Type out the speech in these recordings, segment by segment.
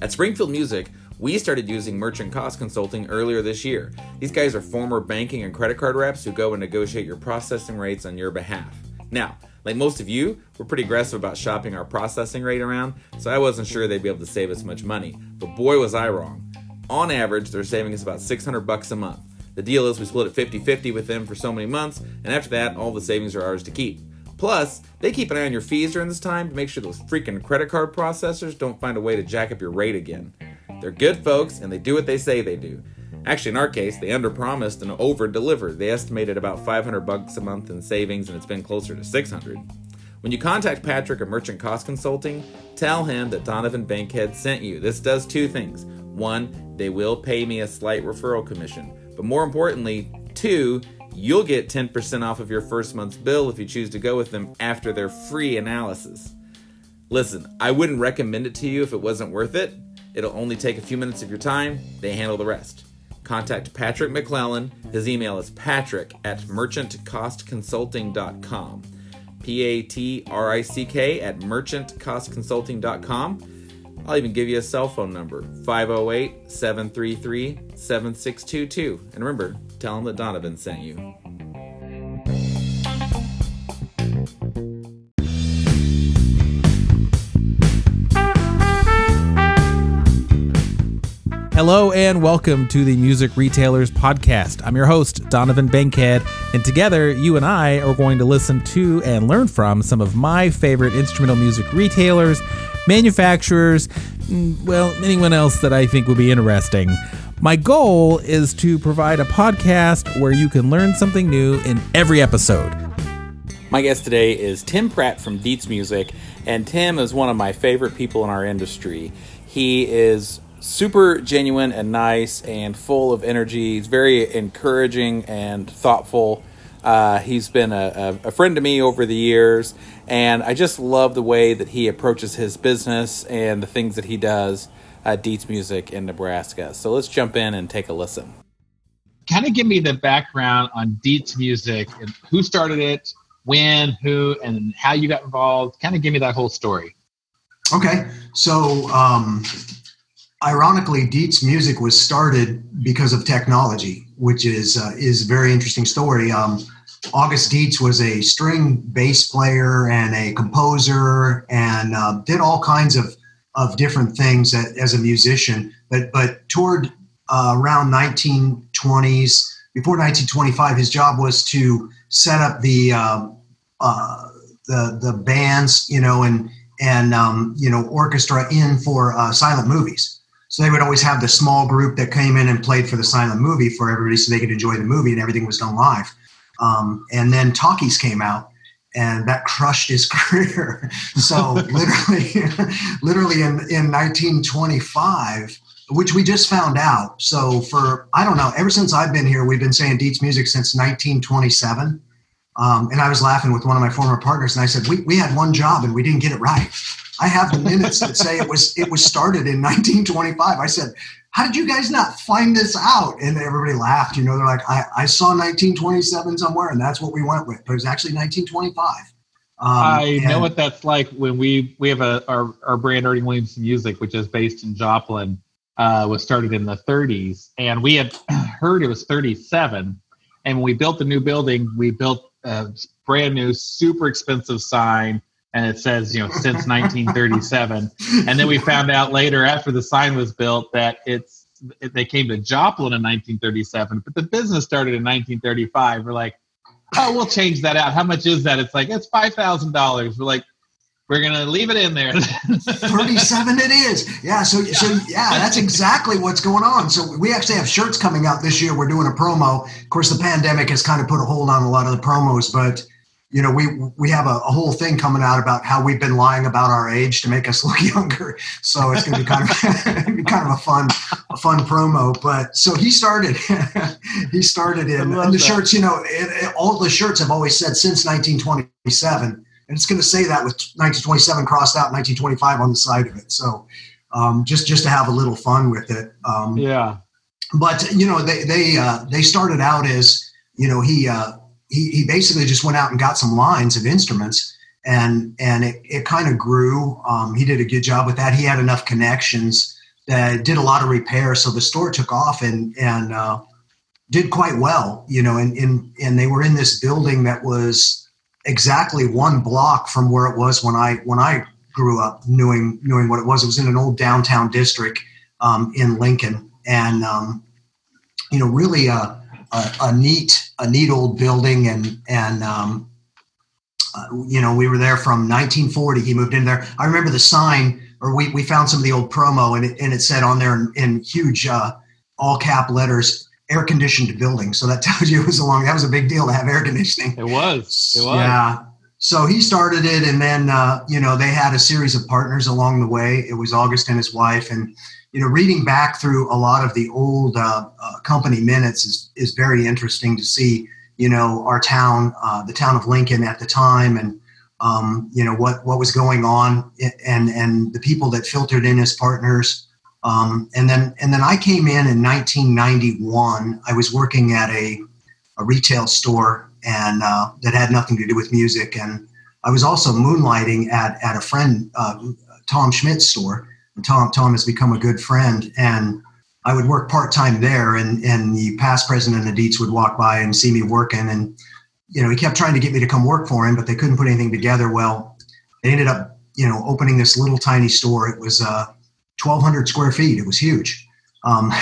At Springfield Music, we started using merchant cost consulting earlier this year. These guys are former banking and credit card reps who go and negotiate your processing rates on your behalf. Now, like most of you, we're pretty aggressive about shopping our processing rate around, so I wasn't sure they'd be able to save us much money. But boy, was I wrong. On average, they're saving us about 600 bucks a month. The deal is we split it 50 50 with them for so many months, and after that, all the savings are ours to keep. Plus, they keep an eye on your fees during this time to make sure those freaking credit card processors don't find a way to jack up your rate again. They're good folks and they do what they say they do. Actually, in our case, they underpromised and over-delivered. They estimated about 500 bucks a month in savings and it's been closer to 600. When you contact Patrick at Merchant Cost Consulting, tell him that Donovan Bankhead sent you. This does two things. One, they will pay me a slight referral commission. But more importantly, two, you'll get 10% off of your first month's bill if you choose to go with them after their free analysis. Listen, I wouldn't recommend it to you if it wasn't worth it. It'll only take a few minutes of your time, they handle the rest. Contact Patrick McClellan. His email is patrick at merchantcostconsulting.com. P A T R I C K at merchantcostconsulting.com. I'll even give you a cell phone number 508 733 7622. And remember, tell him that Donovan sent you. Hello and welcome to the Music Retailers Podcast. I'm your host, Donovan Bankhead, and together you and I are going to listen to and learn from some of my favorite instrumental music retailers, manufacturers, mm, well, anyone else that I think would be interesting. My goal is to provide a podcast where you can learn something new in every episode. My guest today is Tim Pratt from Dietz Music, and Tim is one of my favorite people in our industry. He is super genuine and nice and full of energy. He's very encouraging and thoughtful. Uh, he's been a, a, friend to me over the years, and I just love the way that he approaches his business and the things that he does at Dietz Music in Nebraska. So let's jump in and take a listen. Kind of give me the background on Dietz Music and who started it, when, who, and how you got involved. Kind of give me that whole story. Okay, so um, ironically, Dietz Music was started because of technology, which is uh, is a very interesting story. Um, August Dietz was a string bass player and a composer, and uh, did all kinds of of different things as a musician. But but toward uh, around 1920s, before 1925, his job was to set up the um, uh, the the bands, you know, and and um, you know orchestra in for uh, silent movies. So they would always have the small group that came in and played for the silent movie for everybody so they could enjoy the movie and everything was done live. Um, and then talkies came out and that crushed his career. so literally, literally in, in 1925, which we just found out. So for, I don't know, ever since I've been here, we've been saying Dietz music since 1927. Um, and I was laughing with one of my former partners and I said, we, we had one job and we didn't get it right. I have the minutes that say it was it was started in 1925. I said, "How did you guys not find this out?" And everybody laughed. You know, they're like, "I, I saw 1927 somewhere, and that's what we went with." But it was actually 1925. Um, I know what that's like when we we have a our, our brand Ernie Williamson Music, which is based in Joplin, uh, was started in the 30s, and we had heard it was 37. And when we built the new building, we built a brand new, super expensive sign and it says you know since 1937 and then we found out later after the sign was built that it's it, they came to joplin in 1937 but the business started in 1935 we're like oh we'll change that out. How much is that? It's like it's $5000 we're like we're gonna leave it in there. 37 it is. Yeah so yeah. so yeah that's exactly what's going on. So we actually have shirts coming out this year. We're doing a promo. Of course the pandemic has kind of put a hold on a lot of the promos but you know, we we have a, a, whole thing coming out about how we've been lying about our age to make us look younger. So it's going to be kind of be kind of a fun a fun promo. But so he started he started in and the that. shirts. You know, it, it, all the shirts have always said since 1927, and it's going to say that with 1927 crossed out, 1925 on the side of it. So um, just just to have a little fun with it. Um, yeah. But you know, they they uh, they started out as you know he. Uh, he, he basically just went out and got some lines of instruments and and it, it kind of grew. Um, he did a good job with that. He had enough connections that did a lot of repair, so the store took off and and uh, did quite well. You know, and and and they were in this building that was exactly one block from where it was when I when I grew up, knowing knowing what it was. It was in an old downtown district um, in Lincoln, and um, you know, really a, a, a, neat a neat old building, and and um, uh, you know, we were there from 1940. He moved in there. I remember the sign, or we, we found some of the old promo, and it, and it said on there in, in huge uh, all cap letters, air conditioned building. So that tells you it was a long. That was a big deal to have air conditioning. It was. It was. Yeah. So he started it, and then uh, you know they had a series of partners along the way. It was August and his wife, and you know reading back through a lot of the old uh, uh, company minutes is is very interesting to see you know our town, uh, the town of Lincoln at the time, and um, you know what what was going on, and and the people that filtered in as partners. Um, and then and then I came in in 1991. I was working at a a retail store and uh, that had nothing to do with music. And I was also moonlighting at at a friend uh, Tom Schmidt's store. Tom Tom has become a good friend, and I would work part time there, and and the past president of Dietz would walk by and see me working, and you know he kept trying to get me to come work for him, but they couldn't put anything together. Well, they ended up you know opening this little tiny store. It was uh, 1,200 square feet. It was huge, um,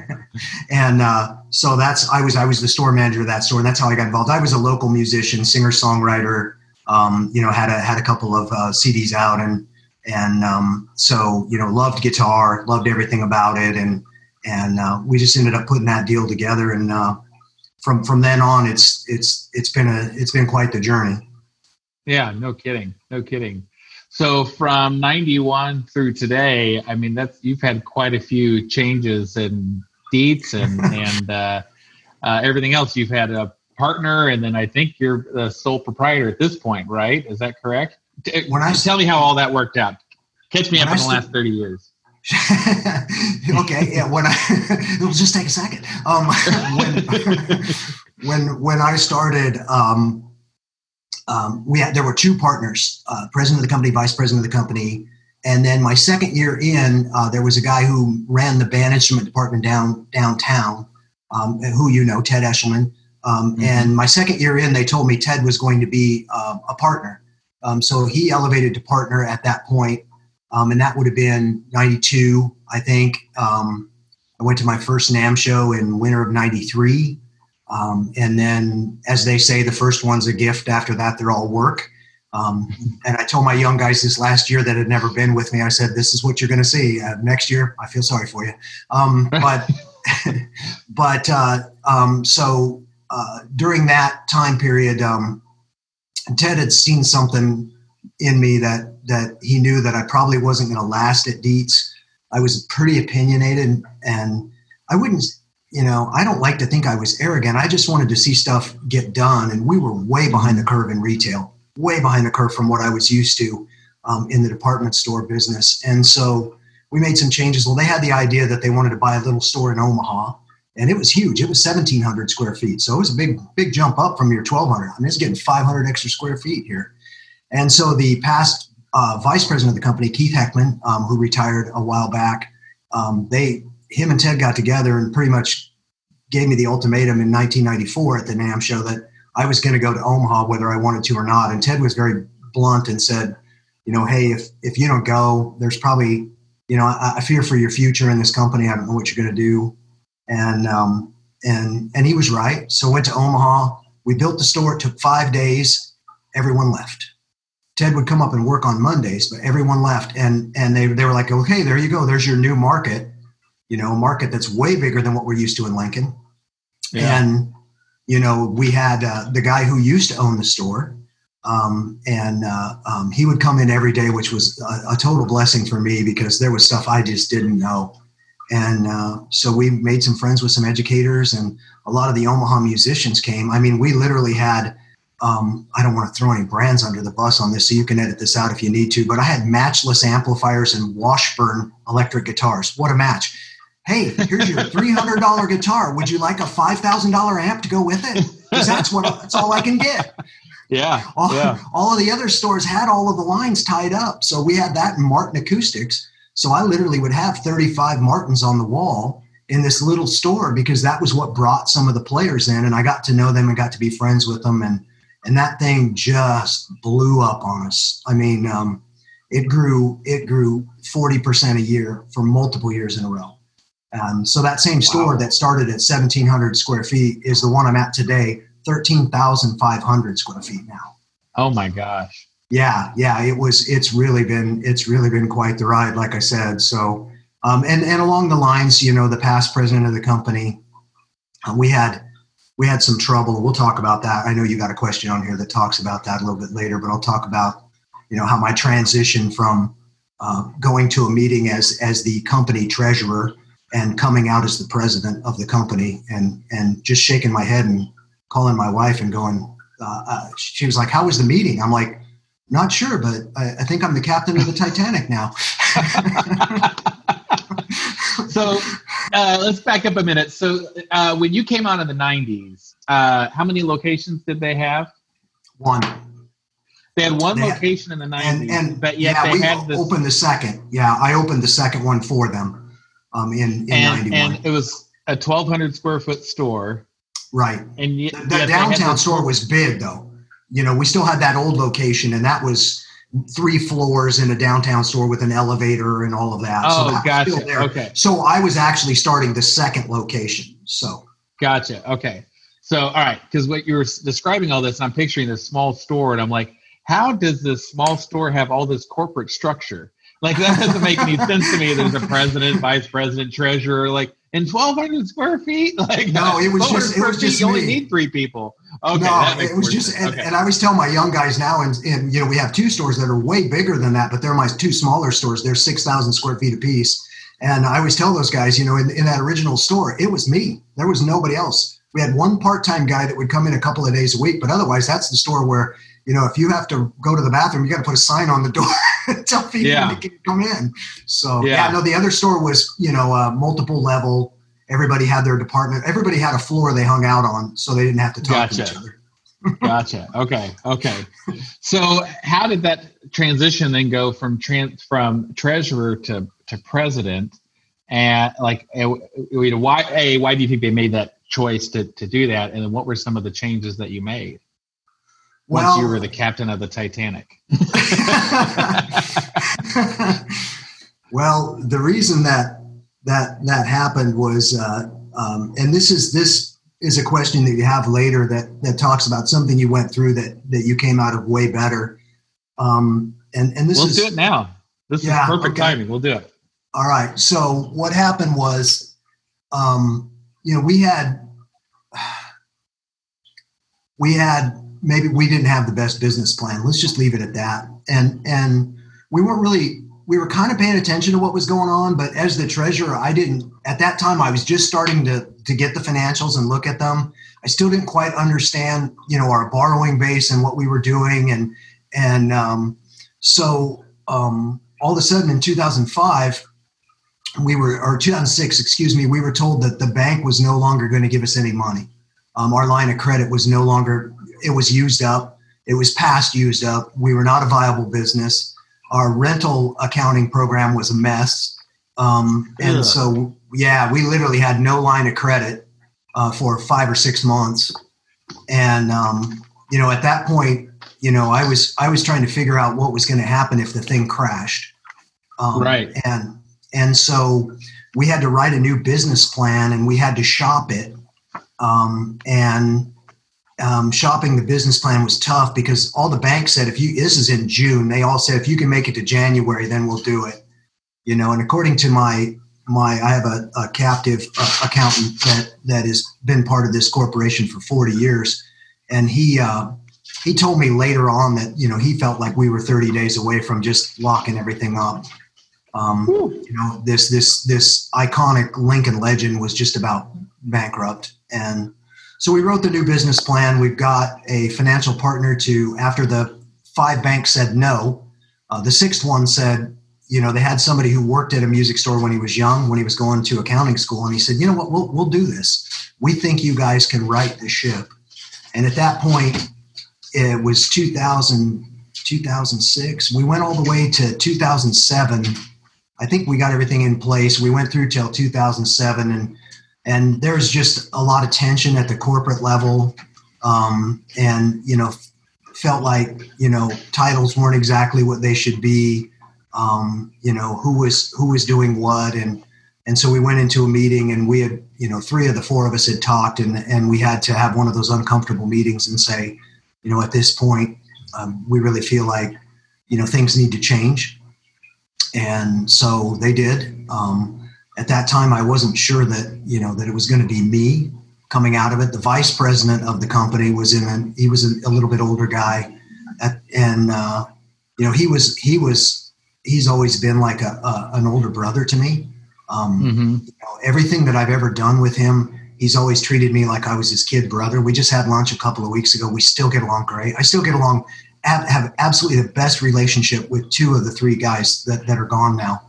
and uh, so that's I was I was the store manager of that store, and that's how I got involved. I was a local musician, singer songwriter. Um, you know, had a had a couple of uh, CDs out, and and um, so you know, loved guitar, loved everything about it, and and uh, we just ended up putting that deal together. And uh, from from then on it's it's it's been a it's been quite the journey. Yeah no kidding no kidding. So from 91 through today i mean that's you've had quite a few changes and Dietz and and uh, uh, everything else. You've had a partner and then i think you're the sole proprietor at this point right? Is that correct when I, tell me how all that worked out catch me up in the last 30 years okay, yeah. When I it'll just take a second. Um, when when when I started, um, um, we had there were two partners, uh, president of the company, vice president of the company, and then my second year in, uh, there was a guy who ran the band instrument department down downtown, um, who you know, Ted Eshelman. Um, mm-hmm. And my second year in, they told me Ted was going to be uh, a partner. Um, so he elevated to partner at that point um, and that would have been 92, I think. Um, I went to my first NAMM show in winter of 93. Um, and then, as they say, the first one's a gift. After that, they're all work. Um, and I told my young guys this last year that had never been with me, I said, This is what you're going to see. Uh, next year, I feel sorry for you. Um, but, but uh, um, so uh, during that time period, Ted had seen something in me that that he knew that I probably wasn't going to last at Dietz. I was pretty opinionated, and I wouldn't, you know, I don't like to think I was arrogant. I just wanted to see stuff get done, and we were way behind the curve in retail, way behind the curve from what I was used to um, in the department store business. And so we made some changes. Well, they had the idea that they wanted to buy a little store in Omaha, and it was huge. It was 1,700 square feet, so it was a big, big jump up from your 1,200. I mean, it's getting 500 extra square feet here. And so the past uh, vice president of the company, Keith Heckman, um, who retired a while back, um, they him and Ted got together and pretty much gave me the ultimatum in 1994 at the NAMM show that I was going to go to Omaha whether I wanted to or not. And Ted was very blunt and said, you know, hey, if if you don't go, there's probably, you know, I, I fear for your future in this company. I don't know what you're going to do. And um, and and he was right. So went to Omaha. We built the store. It took five days. Everyone left Ted would come up and work on Mondays, but everyone left, and and they they were like, okay, there you go, there's your new market, you know, a market that's way bigger than what we're used to in Lincoln, yeah. and you know, we had uh, the guy who used to own the store, um, and uh, um, he would come in every day, which was a, a, total blessing for me because there was stuff I just didn't know, and uh, so we made some friends with some educators, and a lot of the Omaha musicians came. I mean, we literally had um, I don't want to throw any brands under the bus on this, so you can edit this out if you need to. But I had matchless amplifiers and Washburn electric guitars. What a match! Hey, here's your three hundred dollar guitar. Would you like a five thousand dollar amp to go with it? Because that's what that's all I can get. Yeah. all, yeah. all of the other stores had all of the lines tied up. So we had that in Martin Acoustics. So I literally would have 35 Martins on the wall in this little store because that was what brought some of the players in. And I got to know them and got to be friends with them. And, and that thing just blew up on us. I mean, um, it grew, it grew 40% a year for multiple years in a row. Um, so that same store Wow. that started at 1700 square feet is the one I'm at today, 13,500 square feet now. Oh my gosh. Yeah, yeah, it was. It's really been. It's really been quite the ride, like I said. So, um, and and along the lines, you know, the past president of the company, uh, we had we had some trouble. We'll talk about that. I know you got a question on here that talks about that a little bit later, but I'll talk about you know how my transition from uh, going to a meeting as as the company treasurer and coming out as the president of the company and and just shaking my head and calling my wife and going. Uh, uh, she was like, "How was the meeting?" I'm like, "Not sure, but I, I think I'm the captain of the Titanic now." So uh, let's back up a minute. So uh, when you came out in the 90s, uh, how many locations did they have? One They had one They had- location in the 90s, and and but yet yeah, they we had this. opened the second. Yeah, I opened the second one for them um, in in and, '91. and it was a 1,200 square foot store. right. And yet, The, the had downtown store was big though. You know, we still had that old location, and that was three floors in a downtown store with an elevator and all of that. so Oh, that gotcha. Okay. So I was actually starting the second location. So Gotcha. Okay. So, all right, because what you were describing all this, and I'm picturing this small store, and I'm like, how does this small store have all this corporate structure? Like that doesn't make any sense to me. There's a president, vice president, treasurer, like in 1,200 square feet. Like No, it was just- it was just feet, You only need three people. Okay, no, it was just, and, okay. and I always tell my young guys now, and, and you know, we have two stores that are way bigger than that, but they're my two smaller stores. They're six thousand square feet apiece. And I always tell those guys, you know, in, in that original store, it was me. There was nobody else. We had one part-time guy that would come in a couple of days a week, but otherwise, that's the store where you know, if you have to go to the bathroom, you got to put a sign on the door tell people Yeah. to come in. So yeah. Yeah. no, the other store was you know uh, multiple level. Everybody had their department. Everybody had a floor they hung out on, so they didn't have to talk to Gotcha. each other. gotcha. Okay. Okay. So, how did that transition then go from trans from treasurer to to president? And like, eh, why? A, why do you think they made that choice to to do that? And then, what were some of the changes that you made once Well, you were the captain of the Titanic? well, the reason that that that happened was, uh, um, and this is this is a question that you have later that that talks about something you went through that that you came out of way better. Um, and and this We'll is do it now. This Yeah, is perfect okay. timing. We'll do it. All right. So what happened was, um, you know, we had we had maybe we didn't have the best business plan. Let's just leave it at that. And and we weren't really we were kind of paying attention to what was going on, but as the treasurer, I didn't at that time I was just starting to to get the financials and look at them. I still didn't quite understand, you know, our borrowing base and what we were doing and and um, so um, all of a sudden in 2005 we were or 2006 excuse me we were told that the bank was no longer going to give us any money um, our line of credit was no longer it was used up it was past used up. We were not a viable business. Our rental accounting program was a mess. Um, and so yeah we literally had no line of credit uh, for five or six months. And um, you know at that point you know i was i was trying to figure out what was going to happen if the thing crashed. Um, Right. and and so we had to write a new business plan and we had to shop it. Um, and um, shopping the business plan was tough because all the banks said if you this is in june they all said if you can make it to january then we'll do it you know and according to my my i have a, a captive uh, accountant that that has been part of this corporation for 40 years. And he uh, he told me later on that you know he felt like we were 30 days away from just locking everything up. Um, you know this this this iconic lincoln legend was just about bankrupt. And so we wrote the new business plan we've got a financial partner to after the five banks said no uh, the sixth one said you know they had somebody who worked at a music store when he was young when he was going to accounting school and he said you know what we'll, we'll do this we think you guys can right the ship and at that point it was 2000, 2006. We went all the way to 2007. I think we got everything in place. We went through till 2007, and and there's just a lot of tension at the corporate level, um, and you know, felt like you know titles weren't exactly what they should be. Um, you know, who was who was doing what, and and so we went into a meeting, and we had you know three of the four of us had talked, and and we had to have one of those uncomfortable meetings and say, you know, at this point, um, we really feel like you know things need to change and so they did. Um, at that time, I wasn't sure that you know that it was going to be me coming out of it. The vice president of the company was in a he was a, a little bit older guy, at, and uh, you know he was he was he's always been like a, a an older brother to me. Um, mm-hmm. you know, everything that I've ever done with him, he's always treated me like I was his kid brother. We just had lunch a couple of weeks ago. We still get along great. I still get along have, have absolutely the best relationship with two of the three guys that, that are gone now.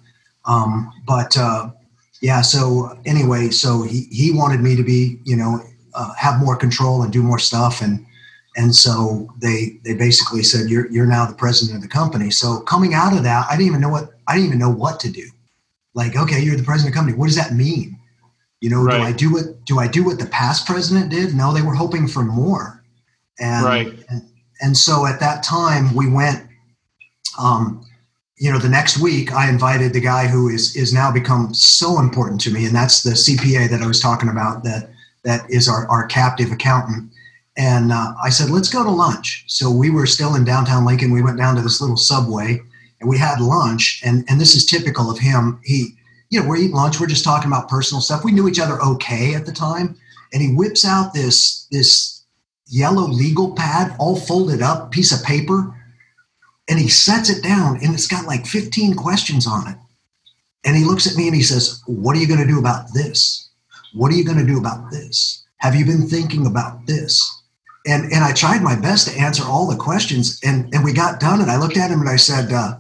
Um, but uh, yeah, so anyway, so he, he wanted me to be, you know, uh, have more control and do more stuff. And, and so they, they basically said, you're, you're now the president of the company. So coming out of that, I didn't even know what, I didn't even know what to do. Like, okay, you're the president of the company. What does that mean? You know, right. do I do what, do I do what the past president did? No, they were hoping for more. And, right. and, and so at that time, we went. Um, you know, the next week, I invited the guy who is is now become so important to me, and that's the CPA that I was talking about. That that is our our captive accountant. And uh, I said, let's go to lunch. So we were still in downtown Lincoln. We went down to this little subway and we had lunch. And, and this is typical of him. He, you know, we're eating lunch. We're just talking about personal stuff. We knew each other okay at the time. And he whips out this, this yellow legal pad, all folded up, piece of paper, and he sets it down, and it's got like 15 questions on it. And he looks at me and he says, What are you going to do about this? What are you going to do about this? Have you been thinking about this? And, and I tried my best to answer all the questions. And, and we got done, and I looked at him and I said, uh,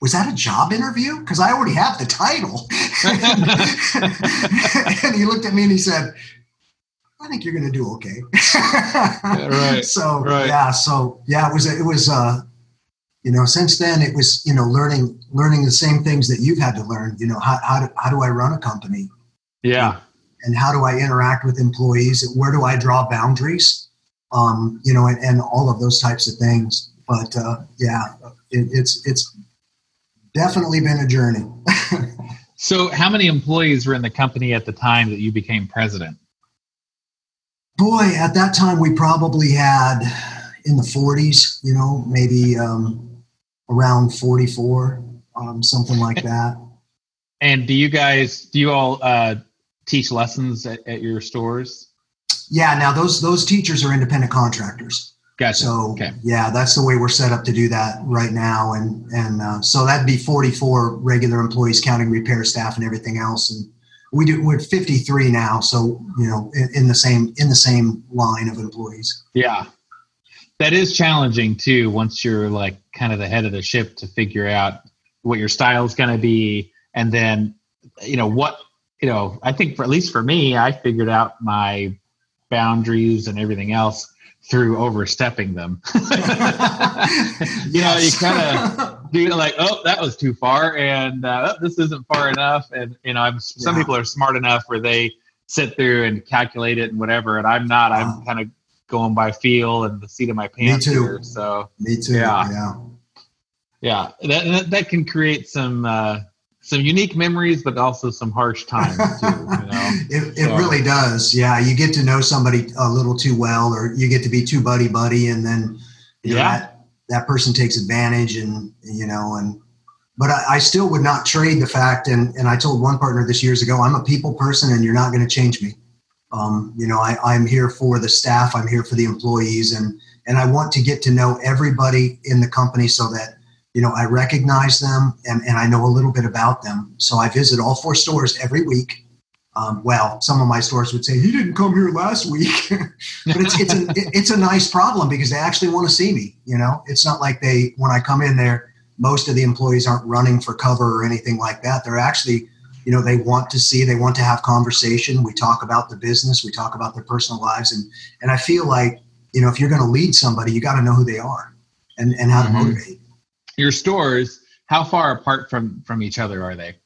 was that a job interview? Because I already have the title. and he looked at me and he said, I think you're going to do okay. yeah, right. So right. yeah, so yeah, it was it was uh, you know since then it was you know learning learning the same things that you've had to learn. You know how how do, how do I run a company? Yeah. And how do I interact with employees? Where do I draw boundaries? Um, you know, and, and all of those types of things. But uh, yeah, it, it's it's definitely been a journey. so, how many employees were in the company at the time that you became president? boy, at that time we probably had in the 40s, you know, maybe um, around 44, um, something like that. And do you guys, do you all uh, teach lessons at, at, your stores? Yeah, now those those teachers are independent contractors. Gotcha. So okay. yeah, that's the way we're set up to do that right now, and and uh, so that'd be 44 regular employees, counting repair staff and everything else, and we do we're 53 now so you know in, in, the same in the same line of employees yeah that is challenging too once you're like kind of the head of the ship to figure out what your style is going to be and then you know what you know i think for at least for me i figured out my boundaries and everything else through overstepping them you know you kind of do like, oh, that was too far, and uh, oh, this isn't far enough. And you know, I'm, some yeah. people are smart enough where they sit through and calculate it and whatever, and I'm not. I'm kind of going by feel and the seat of my pants. Me too. Here, so me too. Yeah, yeah, yeah. That that, that can create some. Uh, some unique memories, but also some harsh times too. You know? it it so. really does. Yeah, you get to know somebody a little too well, or you get to be too buddy buddy, and then yeah, know, that, that person takes advantage and you know and but I, I, still would not trade the fact and and i told one partner this years ago i'm a people person and you're not going to change me um, you know I, i'm here for the staff i'm here for the employees and and i want to get to know everybody in the company so that you know i recognize them and, and i know a little bit about them so i visit all four stores every week um, well, some of my stores would say he didn't come here last week, but it's it's a it's a nice problem because they actually want to see me. You know, it's not like they when I come in there, most of the employees aren't running for cover or anything like that. They're actually, you know, they want to see, they want to have conversation. We talk about the business, we talk about their personal lives, and and I feel like you know, if you're going to lead somebody, you got to know who they are and, and how to Mhm. motivate. Your stores, how far apart from from each other are they?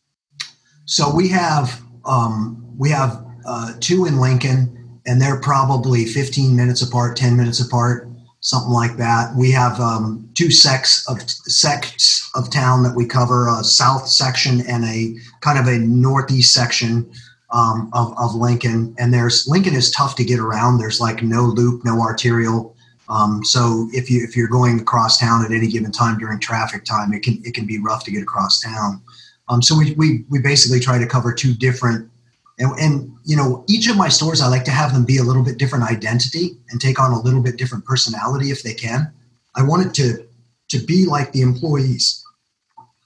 So we have um, we have uh, two in Lincoln, and they're probably 15 minutes apart, 10 minutes apart, something like that. We have um, two sects of sects of town that we cover: a south section and a kind of a northeast section um, of of Lincoln. And there's Lincoln is tough to get around. There's like no loop, no arterial. Um, so if you if you're going across town at any given time during traffic time, it can it can be rough to get across town. Um, so we, we we basically try to cover two different, and, and you know each of my stores I like to have them be a little bit different identity and take on a little bit different personality if they can. I want it to to be like the employees,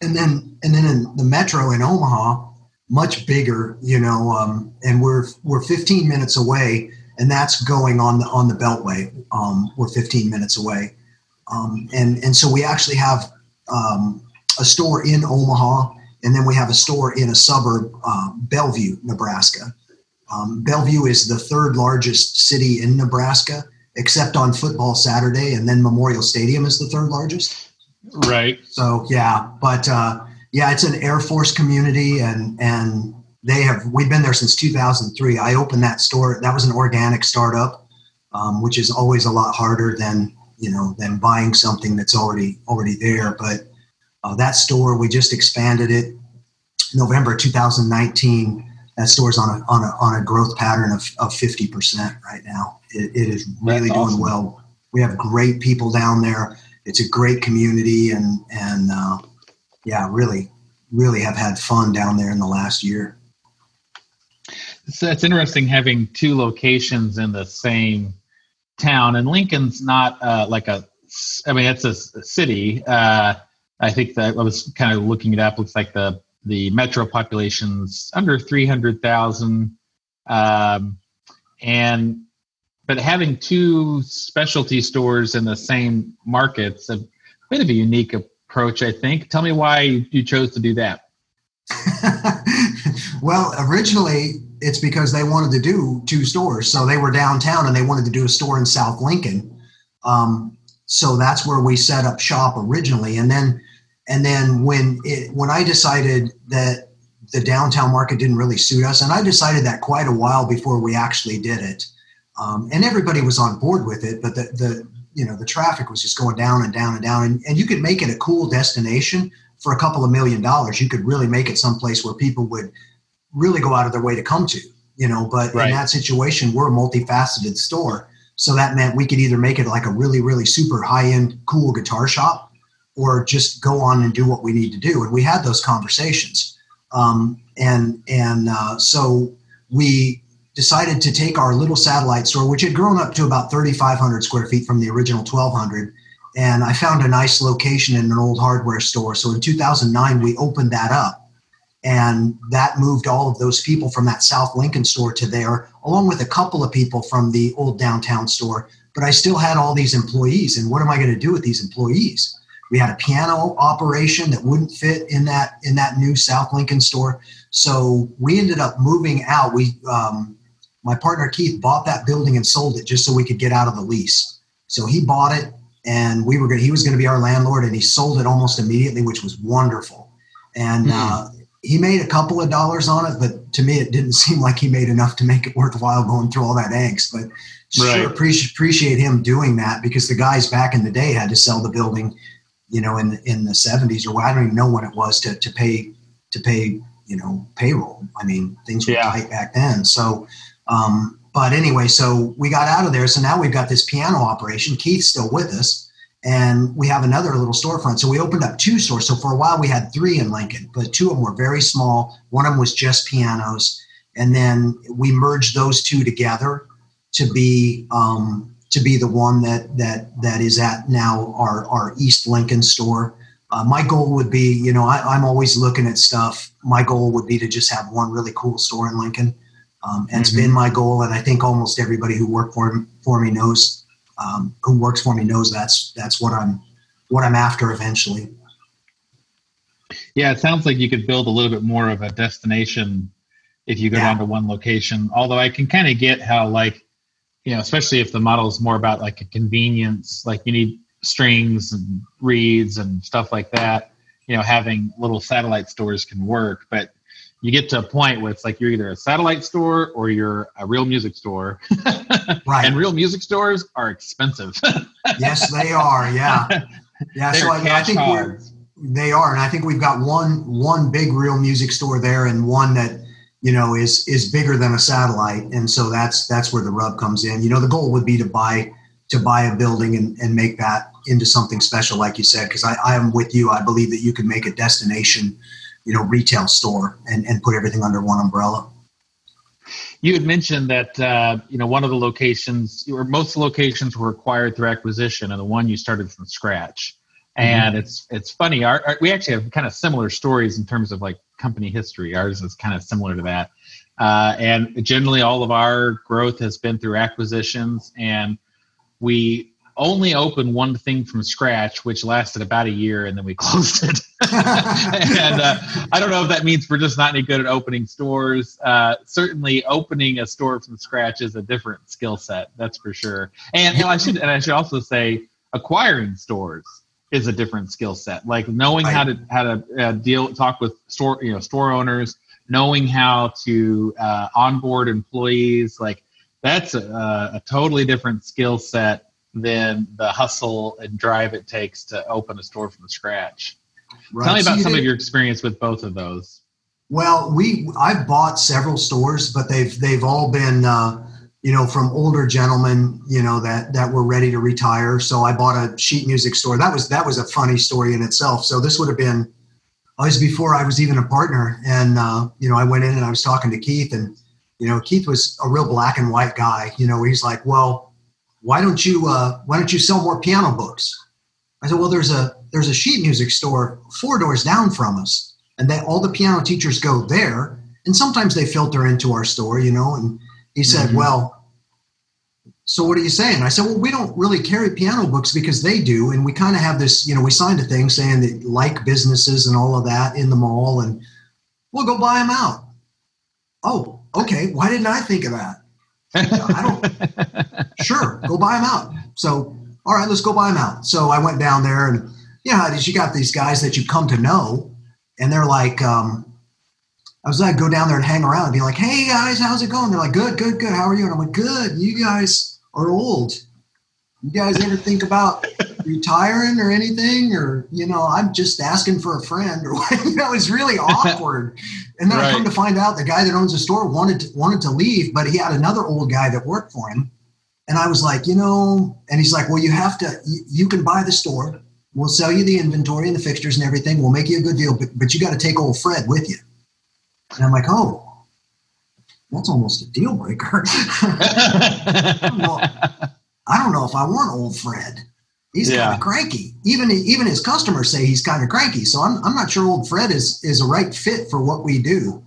and then and then in the metro in Omaha, much bigger, you know, um, and we're we're 15 minutes away, and that's going on the on the Beltway. Um, we're 15 minutes away, um, and and so we actually have um, a store in Omaha and then we have a store in a suburb, uh, Bellevue, Nebraska. Um, Bellevue is the third largest city in Nebraska, except on football Saturday, and then Memorial Stadium is the third largest. Right. So yeah, but uh, yeah, it's an Air Force community, and and they have we've been there since 2003. I opened that store. That was an organic startup, um, which is always a lot harder than you know than buying something that's already already there. But uh, that store we just expanded it November 2019. That store's on a on a on a growth pattern of of 50 percent right now. It, it is really That's doing well. We have great people down there. It's a great community, and and uh, yeah, really really have had fun down there in the last year. So it's interesting having two locations in the same town, and Lincoln's not uh, like a. I mean, it's a city. Uh, I think that I was kind of looking it up. Looks like the the metro population's under three hundred thousand, um, and but having two specialty stores in the same market's a bit of a unique approach. I think. Tell me why you chose to do that. well, originally it's because they wanted to do two stores. So they were downtown and they wanted to do a store in South Lincoln. Um, so that's where we set up shop originally. And then, and then when it, when I decided that the downtown market didn't really suit us, and I decided that quite a while before we actually did it, um, and everybody was on board with it, but the, the you know the traffic was just going down and down and down, and, and you could make it a cool destination for a couple of million dollars. You could really make it someplace where people would really go out of their way to come to, you know. But Right. in that situation, we're a multifaceted store. So that meant we could either make it like a really, really super high end, cool guitar shop or just go on and do what we need to do. And we had those conversations. Um, and and uh, so we decided to take our little satellite store, which had grown up to about 3,500 square feet from the original 1,200. And I found a nice location in an old hardware store. So in 2009, we opened that up and that moved all of those people from that South Lincoln store to there, along with a couple of people from the old downtown store. But I still had all these employees, and what am I going to do with these employees? We had a piano operation that wouldn't fit in that in that new South Lincoln store, so we ended up moving out. We, um, my partner Keith, bought that building and sold it just so we could get out of the lease. So he bought it, and we were going. He was going to be our landlord, and he sold it almost immediately, which was wonderful. And Hmm. uh, he made a couple of dollars on it, but to me, it didn't seem like he made enough to make it worthwhile going through all that angst. But Right. sure appreciate appreciate him doing that because the guys back in the day had to sell the building, you know, in in the seventies or I don't even know when it was to to pay to pay you know payroll. I mean, things were Yeah. tight back then. So, um, but anyway, so we got out of there. So now we've got this piano operation. Keith's still with us and we have another little storefront. So we opened up two stores. So for a while we had three in Lincoln, but two of them were very small. One of them was just pianos, and then we merged those two together to be um, to be the one that that that is at now our our East Lincoln store. Uh, my goal would be, you know, I, I'm always looking at stuff. My goal would be to just have one really cool store in Lincoln, um, and it's Mhm. been my goal. And I think almost everybody who worked for for me knows um, who works for me knows that's that's what I'm what I'm after eventually. Yeah, it sounds like you could build a little bit more of a destination if you go Yeah. down to one location. Although I can kind of get how like you know, especially if the model is more about like a convenience, like you need strings and reeds and stuff like that. You know, having little satellite stores can work, but you get to a point where it's like you're either a satellite store or you're a real music store. Right. and real music stores are expensive. yes, they are. Yeah. Yeah. They're so I, I think we're, they are, and I think we've got one one big real music store there, and one that you know is is bigger than a satellite, and so that's that's where the rub comes in. You know, the goal would be to buy to buy a building and, and make that into something special, like you said, because I, I am with you. I believe that you can make a destination, you know, retail store and, and put everything under one umbrella. You had mentioned that uh, you know one of the locations, or most locations, were acquired through acquisition, and the one you started from scratch. And it's it's funny. Our, our, we actually have kind of similar stories in terms of like company history. Ours is kind of similar to that. Uh, and generally, all of our growth has been through acquisitions, and we only opened one thing from scratch, which lasted about a year, and then we closed it. and uh, I don't know if that means we're just not any good at opening stores. Uh, certainly, opening a store from scratch is a different skill set. That's for sure. And know, I should and I should also say, acquiring stores is a different skill set. Like knowing how to how to uh, deal, talk with store you know store owners, knowing how to uh, onboard employees. Like that's a, a totally different skill set than the hustle and drive it takes to open a store from scratch. Right. Tell me about you some did- of your experience with both of those. Well, we I've bought several stores, but they've they've all been uh, you know from older gentlemen you know that that were ready to retire. So I bought a sheet music store. That was that was a funny story in itself. So this would have been was before I was even a partner, and uh, you know I went in and I was talking to Keith, and you know Keith was a real black and white guy. You know he's like, well, why don't you uh, why don't you sell more piano books? I said, well, there's a there's a sheet music store four doors down from us and they all the piano teachers go there and sometimes they filter into our store you know and he said Mhm. well so what are you saying i said well we don't really carry piano books because they do and we kind of have this you know we signed a thing saying that like businesses and all of that in the mall and we'll go buy them out oh okay why didn't i think of that i don't sure, go buy them out. So, all right, let's go buy them out. So I went down there and, you know, how it is, you got these guys that you come to know and they're like, um, I was like, go down there and hang around and be like, hey guys, how's it going? They're like, good, good, good. How are you? And I'm like, good. You guys are old. You guys ever think about retiring or anything? Or, you know, I'm just asking for a friend or, you know, it's really awkward. And then I come to find out the guy that owns the store wanted to, wanted to leave, but he had another old guy that worked for him. And I was like, you know, and he's like, well, you have to, you, you can buy the store. We'll sell you the inventory and the fixtures and everything. We'll make you a good deal, but, but you got to take old Fred with you. And I'm like, oh, that's almost a deal breaker. well, I don't know if I want old Fred. He's kind of cranky. Even even his customers say he's kind of cranky. So I'm I'm not sure old Fred is is a right fit for what we do.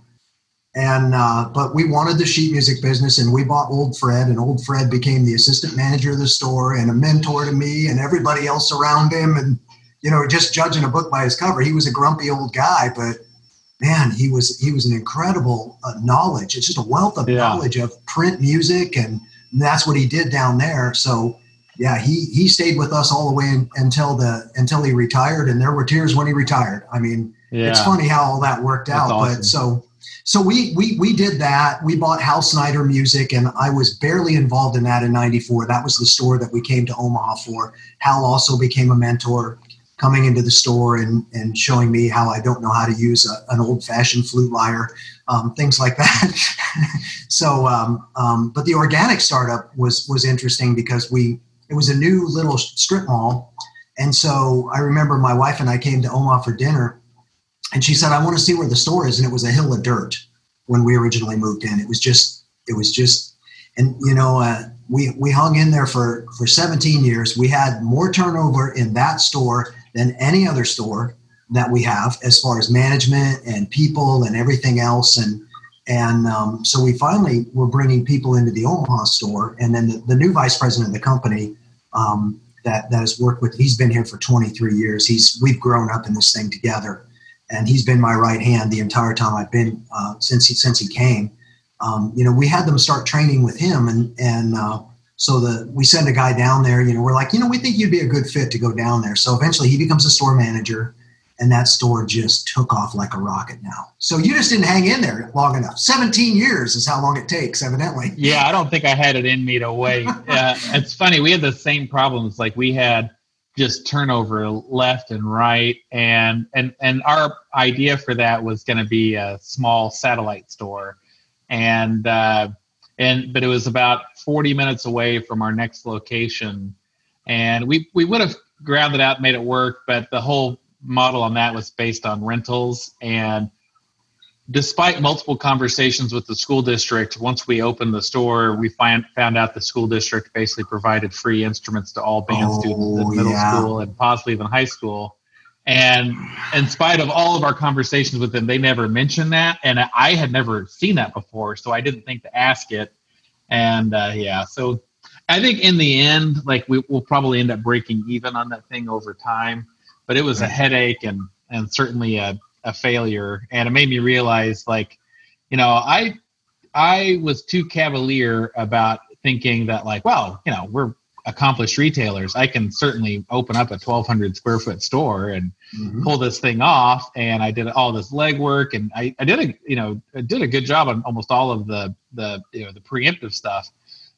And uh, but we wanted the sheet music business, and we bought old Fred, and old Fred became the assistant manager of the store and a mentor to me and everybody else around him. And you know, just judging a book by his cover, he was a grumpy old guy, but man, he was he was an incredible uh, knowledge. It's just a wealth of Yeah. knowledge of print music, and that's what he did down there. So yeah, he he stayed with us all the way in, until the until he retired, and there were tears when he retired. I mean, yeah. it's funny how all that worked That's out. awesome. But so so we we we did that. We bought Hal Snyder Music, and I was barely involved in that in '94. That was the store that we came to Omaha for. Hal also became a mentor, coming into the store and and showing me how I don't know how to use a, an old fashioned flute lyre, um, things like that. so, um, um, but the organic startup was was interesting because we it was a new little strip mall, and so I remember my wife and I came to Omaha for dinner and she said, "I want to see where the store is." And it was a hill of dirt when we originally moved in. It was just, it was just, and you know, uh, we we hung in there for for 17 years. We had more turnover in that store than any other store that we have, as far as management and people and everything else. And and um, so we finally were bringing people into the Omaha store, and then the, the new vice president of the company. Um, that, that has worked with he's been here for 23 years he's we've grown up in this thing together and he's been my right hand the entire time I've been uh, since he since he came. Um, you know, we had them start training with him, and and uh, So the we send a guy down there. You know, we're like, you know, we think you'd be a good fit to go down there. So eventually, he becomes a store manager, and that store just took off like a rocket now. So you just didn't hang in there long enough. Seventeen years is how long it takes, evidently. Yeah, I don't think I had it in me to wait. uh, it's funny. We had the same problems. Like we had just turnover left and right and and and our idea for that was going to be a small satellite store and uh, and but it was about 40 minutes away from our next location and we we would have grounded out made it work but the whole model on that was based on rentals and despite multiple conversations with the school district, once we opened the store, we find, found out the school district basically provided free instruments to all band oh, students in middle yeah. school and possibly even high school. And in spite of all of our conversations with them, they never mentioned that. And I had never seen that before, so I didn't think to ask it. And uh, yeah, so I think in the end, like we, will probably end up breaking even on that thing over time. But it was a headache and and certainly a a failure and it made me realize like you know i i was too cavalier about thinking that like well you know we're accomplished retailers i can certainly open up a 1200 square foot store and mm-hmm. pull this thing off and i did all this legwork and I, I did a you know I did a good job on almost all of the the you know the preemptive stuff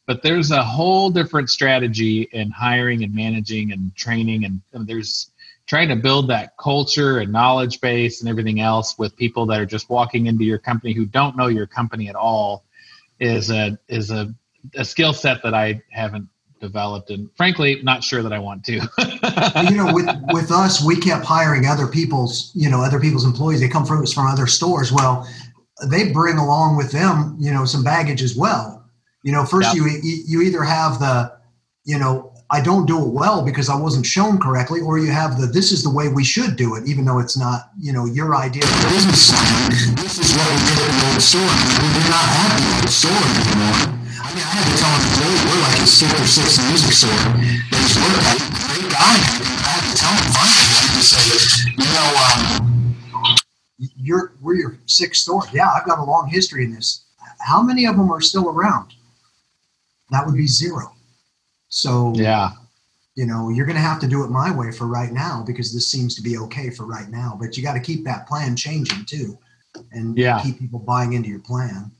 but there's a whole different strategy in hiring and managing and training and, and there's trying to build that culture and knowledge base and everything else with people that are just walking into your company who don't know your company at all is a is a, a skill set that I haven't developed and frankly not sure that I want to. you know, with with us, we kept hiring other people's, you know, other people's employees. They come from us from other stores. Well, they bring along with them, you know, some baggage as well. You know, first yep. you you either have the, you know, I don't do it well because I wasn't shown correctly, or you have the this is the way we should do it, even though it's not, you know, your idea of business This is what we did at the old store. We do not have the store anymore. I mean, I had to tell him today we're like a six or six music store. They just looked at great guy. I had to tell him finally, I had to say, you know, um, you're we're your sixth store. Yeah, I've got a long history in this. How many of them are still around? That would be zero. So yeah, you know, you're going to have to do it my way for right now because this seems to be okay for right now. But you got to keep that plan changing too, and yeah. keep people buying into your plan.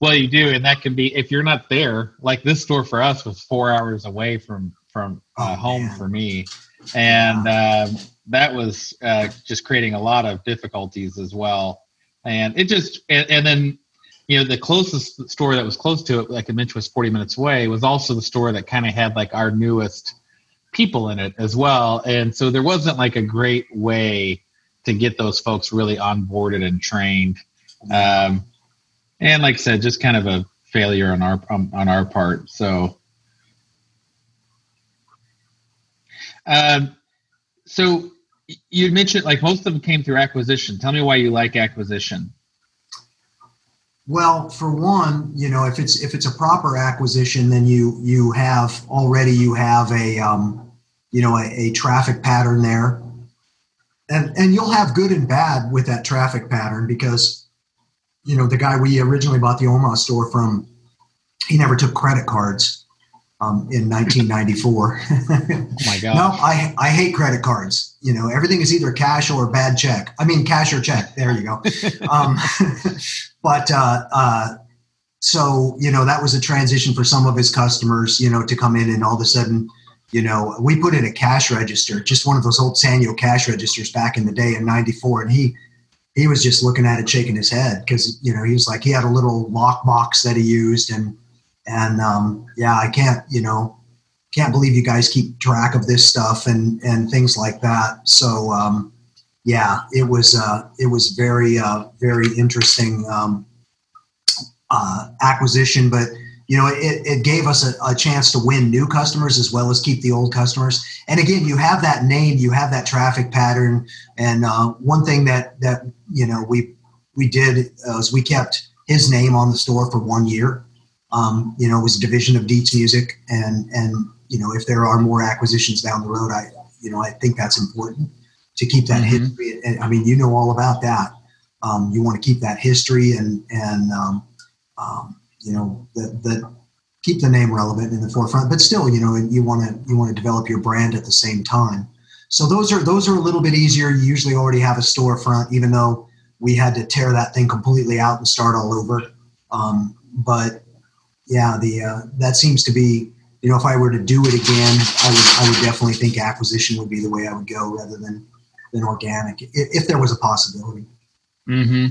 Well, you do, and that can be if you're not there. Like this store for us was four hours away from from uh, oh, home for me, and uh, that was uh, just creating a lot of difficulties as well. And it just and, and then you know, the closest store that was close to it, like I mentioned, was 40 minutes away, was also the store that kind of had like our newest people in it as well. And so there wasn't like a great way to get those folks really onboarded and trained. Um, and like I said, just kind of a failure on our um, on our part. So, um, so you mentioned like most of them came through acquisition. Tell me why you like acquisition. Well, for one, you know, if it's if it's a proper acquisition, then you you have already you have a um, you know a, a traffic pattern there, and and you'll have good and bad with that traffic pattern because you know the guy we originally bought the Omaha store from, he never took credit cards um, in 1994. oh my God! no, I I hate credit cards. You know, everything is either cash or bad check. I mean, cash or check. There you go. Um, but uh, uh, so you know that was a transition for some of his customers. You know, to come in and all of a sudden. You know, we put in a cash register, just one of those old Sanyo cash registers back in the day in '94, and he he was just looking at it, shaking his head because you know he was like he had a little lock box that he used, and and um, yeah, I can't, you know, can't believe you guys keep track of this stuff and and things like that. So um, yeah, it was uh, it was very uh, very interesting um, uh, acquisition, but you know it, it gave us a, a, chance to win new customers as well as keep the old customers. And again, you have that name, you have that traffic pattern, and uh, one thing that that you know we we did was we kept his name on the store for one year um, you know, it was a division of Dietze Music, and and you know, if there are more acquisitions down the road, I you know, I think that's important to keep that mm-hmm. history. And, I mean, you know all about that. Um, you want to keep that history, and and um, um, you know, that the keep the name relevant in the forefront, but still, you know, you want to you want to develop your brand at the same time. So those are those are a little bit easier. You usually already have a storefront, even though we had to tear that thing completely out and start all over. Um, but yeah, the uh, that seems to be you know if I were to do it again, I would I would definitely think acquisition would be the way I would go rather than than organic if, if there was a possibility. Hmm.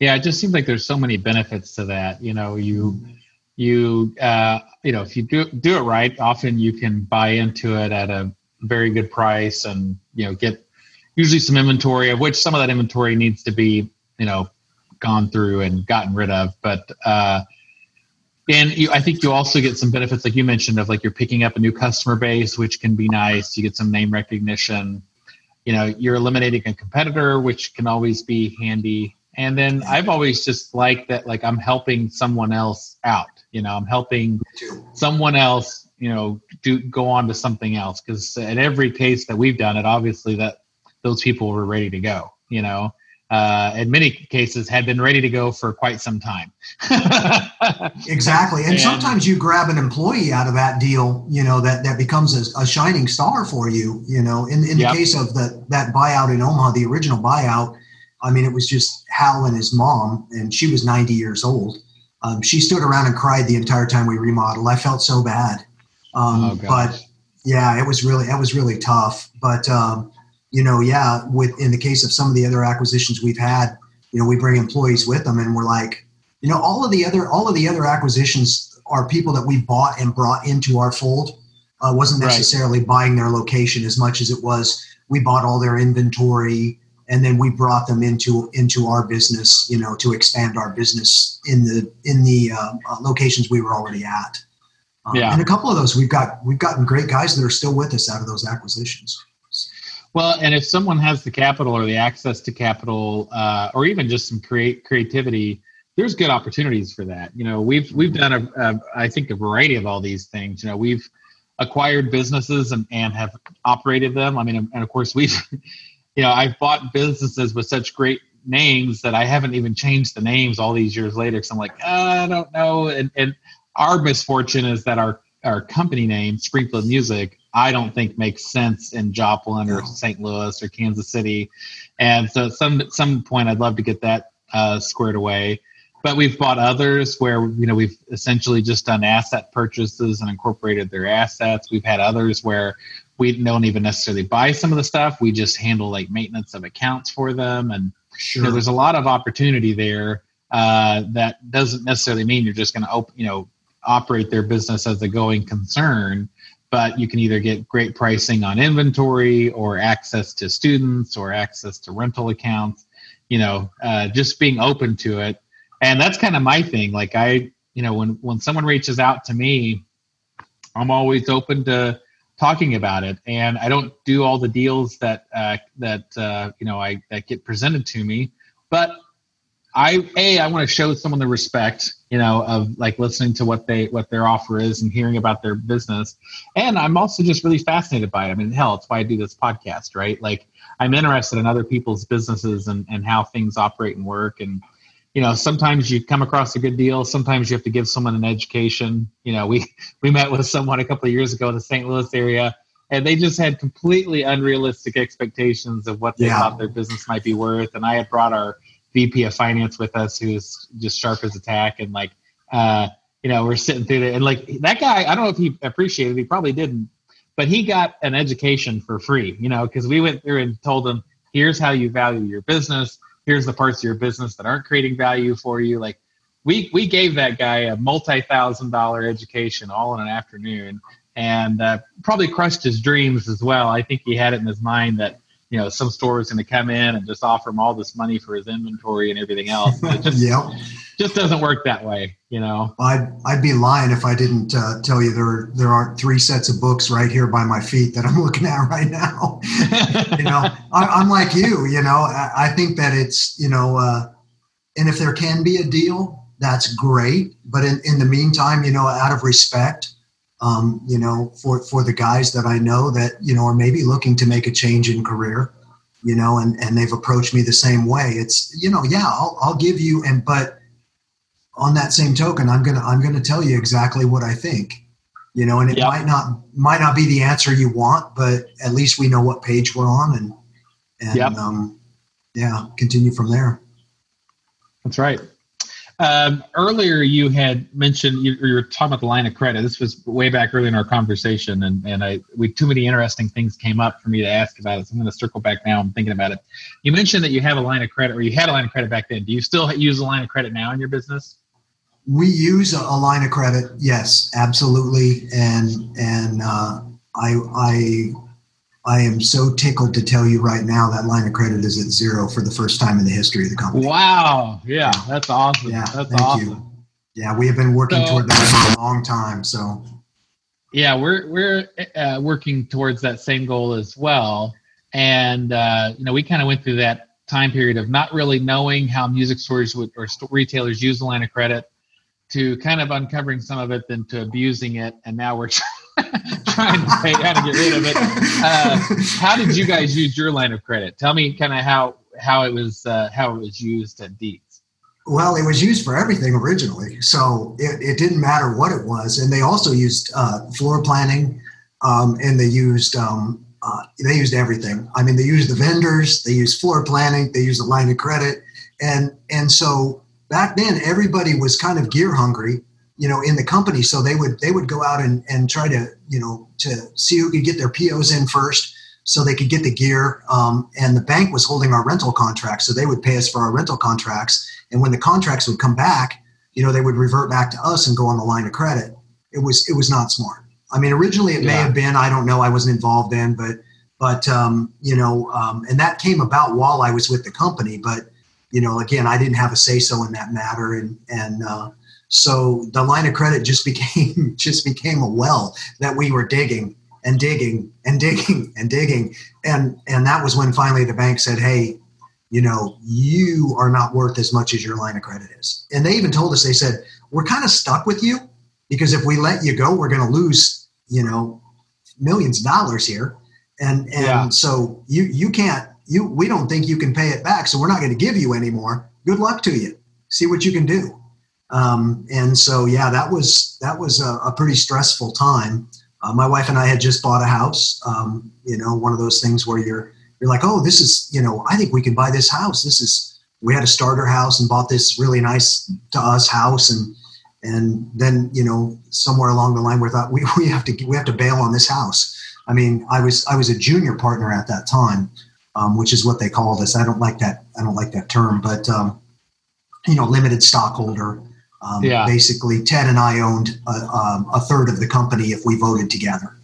Yeah, it just seems like there's so many benefits to that. You know, you you uh, you know if you do do it right, often you can buy into it at a very good price and you know get usually some inventory of which some of that inventory needs to be you know gone through and gotten rid of but uh and you, I think you also get some benefits, like you mentioned, of like you're picking up a new customer base, which can be nice. You get some name recognition. You know, you're eliminating a competitor, which can always be handy. And then I've always just liked that, like I'm helping someone else out. You know, I'm helping someone else. You know, do go on to something else because in every case that we've done it, obviously that those people were ready to go. You know, uh, in many cases had been ready to go for quite some time. exactly, and, and, sometimes you grab an employee out of that deal, you know, that that becomes a, a shining star for you. You know, in in the yep. case of the that buyout in Omaha, the original buyout, I mean, it was just Hal and his mom, and she was 90 years old. Um, she stood around and cried the entire time we remodeled. I felt so bad, um, oh, but yeah, it was really it was really tough. But um, you know, yeah, with in the case of some of the other acquisitions we've had, you know, we bring employees with them and we're like, you know, all of the other all of the other acquisitions are people that we bought and brought into our fold. Uh, wasn't necessarily right. buying their location as much as it was we bought all their inventory and then we brought them into into our business, you know, to expand our business in the in the uh, uh, locations we were already at. Um, yeah. And a couple of those we've got we've gotten great guys that are still with us out of those acquisitions. Well, and if someone has the capital or the access to capital, uh, or even just some create creativity, there's good opportunities for that. You know, we've we've done a, a I think a variety of all these things. You know, we've acquired businesses and, and have operated them. I mean, and of course we've, you know, I've bought businesses with such great names that I haven't even changed the names all these years later. Because I'm like, oh, I don't know. And, and our misfortune is that our our company name, Springfield Music, I don't think makes sense in Joplin or St. Louis or Kansas City. And so some some point I'd love to get that uh, squared away. But we've bought others where you know we've essentially just done asset purchases and incorporated their assets. We've had others where we don't even necessarily buy some of the stuff. We just handle like maintenance of accounts for them, and sure. you know, there's a lot of opportunity there. Uh, that doesn't necessarily mean you're just going to open, you know, operate their business as a going concern but you can either get great pricing on inventory or access to students or access to rental accounts you know uh, just being open to it and that's kind of my thing like i you know when when someone reaches out to me i'm always open to talking about it and i don't do all the deals that uh, that uh, you know i that get presented to me but I a I want to show someone the respect, you know, of like listening to what they what their offer is and hearing about their business, and I'm also just really fascinated by it. I mean, hell, it's why I do this podcast, right? Like I'm interested in other people's businesses and and how things operate and work, and you know, sometimes you come across a good deal, sometimes you have to give someone an education. You know, we we met with someone a couple of years ago in the St. Louis area and they just had completely unrealistic expectations of what they yeah. thought their business might be worth. And I had brought our VP of finance with us who's just sharp as a tack and like uh, you know we're sitting through it and like that guy I don't know if he appreciated it, he probably didn't but he got an education for free you know because we went through and told him here's how you value your business here's the parts of your business that aren't creating value for you like we we gave that guy a multi-thousand dollar education all in an afternoon and uh, probably crushed his dreams as well i think he had it in his mind that you know some store was going to come in and just offer him all this money for his inventory and everything else. It just. just doesn't work that way, you know. I'd I'd be lying if I didn't uh, tell you there there aren't three sets of books right here by my feet that I'm looking at right now. you know, I, am like you. You know, I, I, think that it's you know, uh, and if there can be a deal, that's great. But in in the meantime, you know, out of respect um, you know, for, for the guys that I know that, you know, are maybe looking to make a change in career, you know, and, and they've approached me the same way. It's, you know, yeah, I'll, I'll give you, and, but on that same token, I'm gonna I'm gonna tell you exactly what I think. You know, and it Yep. might not might not be the answer you want, but at least we know what page we're on, and and Yep. um, yeah, continue from there. That's right. Um, earlier, you had mentioned you, you were talking about the line of credit. This was way back early in our conversation, and and I we too many interesting things came up for me to ask about it. So I'm going to circle back now. I'm thinking about it. You mentioned that you have a line of credit, or you had a line of credit back then. Do you still use a line of credit now in your business? We use a, a line of credit, yes, absolutely, and and uh, I I I am so tickled to tell you right now that line of credit is at zero for the first time in the history of the company. Wow! Yeah, that's awesome. Yeah, that's thank awesome. you. Yeah, we have been working So- toward that for a long time. So Yeah, we're we're uh, working towards that same goal as well, and uh, you know we kind of went through that time period of not really knowing how music stores would or retailers use the line of credit, to kind of uncovering some of it, than to abusing it, and now we're trying to say how to get rid of it. Uh, how did you guys use your line of credit? Tell me kind of how how it was uh, how it was used at Dietze. Well, it was used for everything originally, so it, it didn't matter what it was. And they also used uh, floor planning, um, and they used um, uh, they used everything. I mean, they used the vendors, they used floor planning, they used the line of credit, and and so back then everybody was kind of gear hungry, you know, in the company. So they would they would go out and and try to you know to see who could get their POs in first. So they could get the gear, um, and the bank was holding our rental contracts, so they would pay us for our rental contracts and when the contracts would come back, you know, they would revert back to us and go on the line of credit. It was it was not smart. I mean, originally it may have been. I don't know. I wasn't involved in, but but um, you know, um, and that came about while I was with the company. But you know, again, I didn't have a say so in that matter, and and uh, so the line of credit just became just became a well that we were digging and digging and digging and digging, and and that was when finally the bank said, hey you know, you are not worth as much as your line of credit is. And they even told us, they said, we're kind of stuck with you because if we let you go, we're going to lose, you know, millions of dollars here. And, and Yeah. so you, you can't, you, we don't think you can pay it back. So we're not going to give you any more. Good luck to you. See what you can do. Um, and so, yeah, that was, that was a, a pretty stressful time. Uh, my wife and I had just bought a house, um, you know, one of those things where you're, you're like, oh, this is, you know, I think we can buy this house. This is, we had a starter house and bought this really nice to us house. And, and then, you know, somewhere along the line, we thought we, we have to, we have to bail on this house. I mean, I was, I was a junior partner at that time, um, which is what they call this. I don't like that. I don't like that term, but, um, you know, limited stockholder. Um, Yeah. Basically, Ted and I owned a, um, a third of the company if we voted together.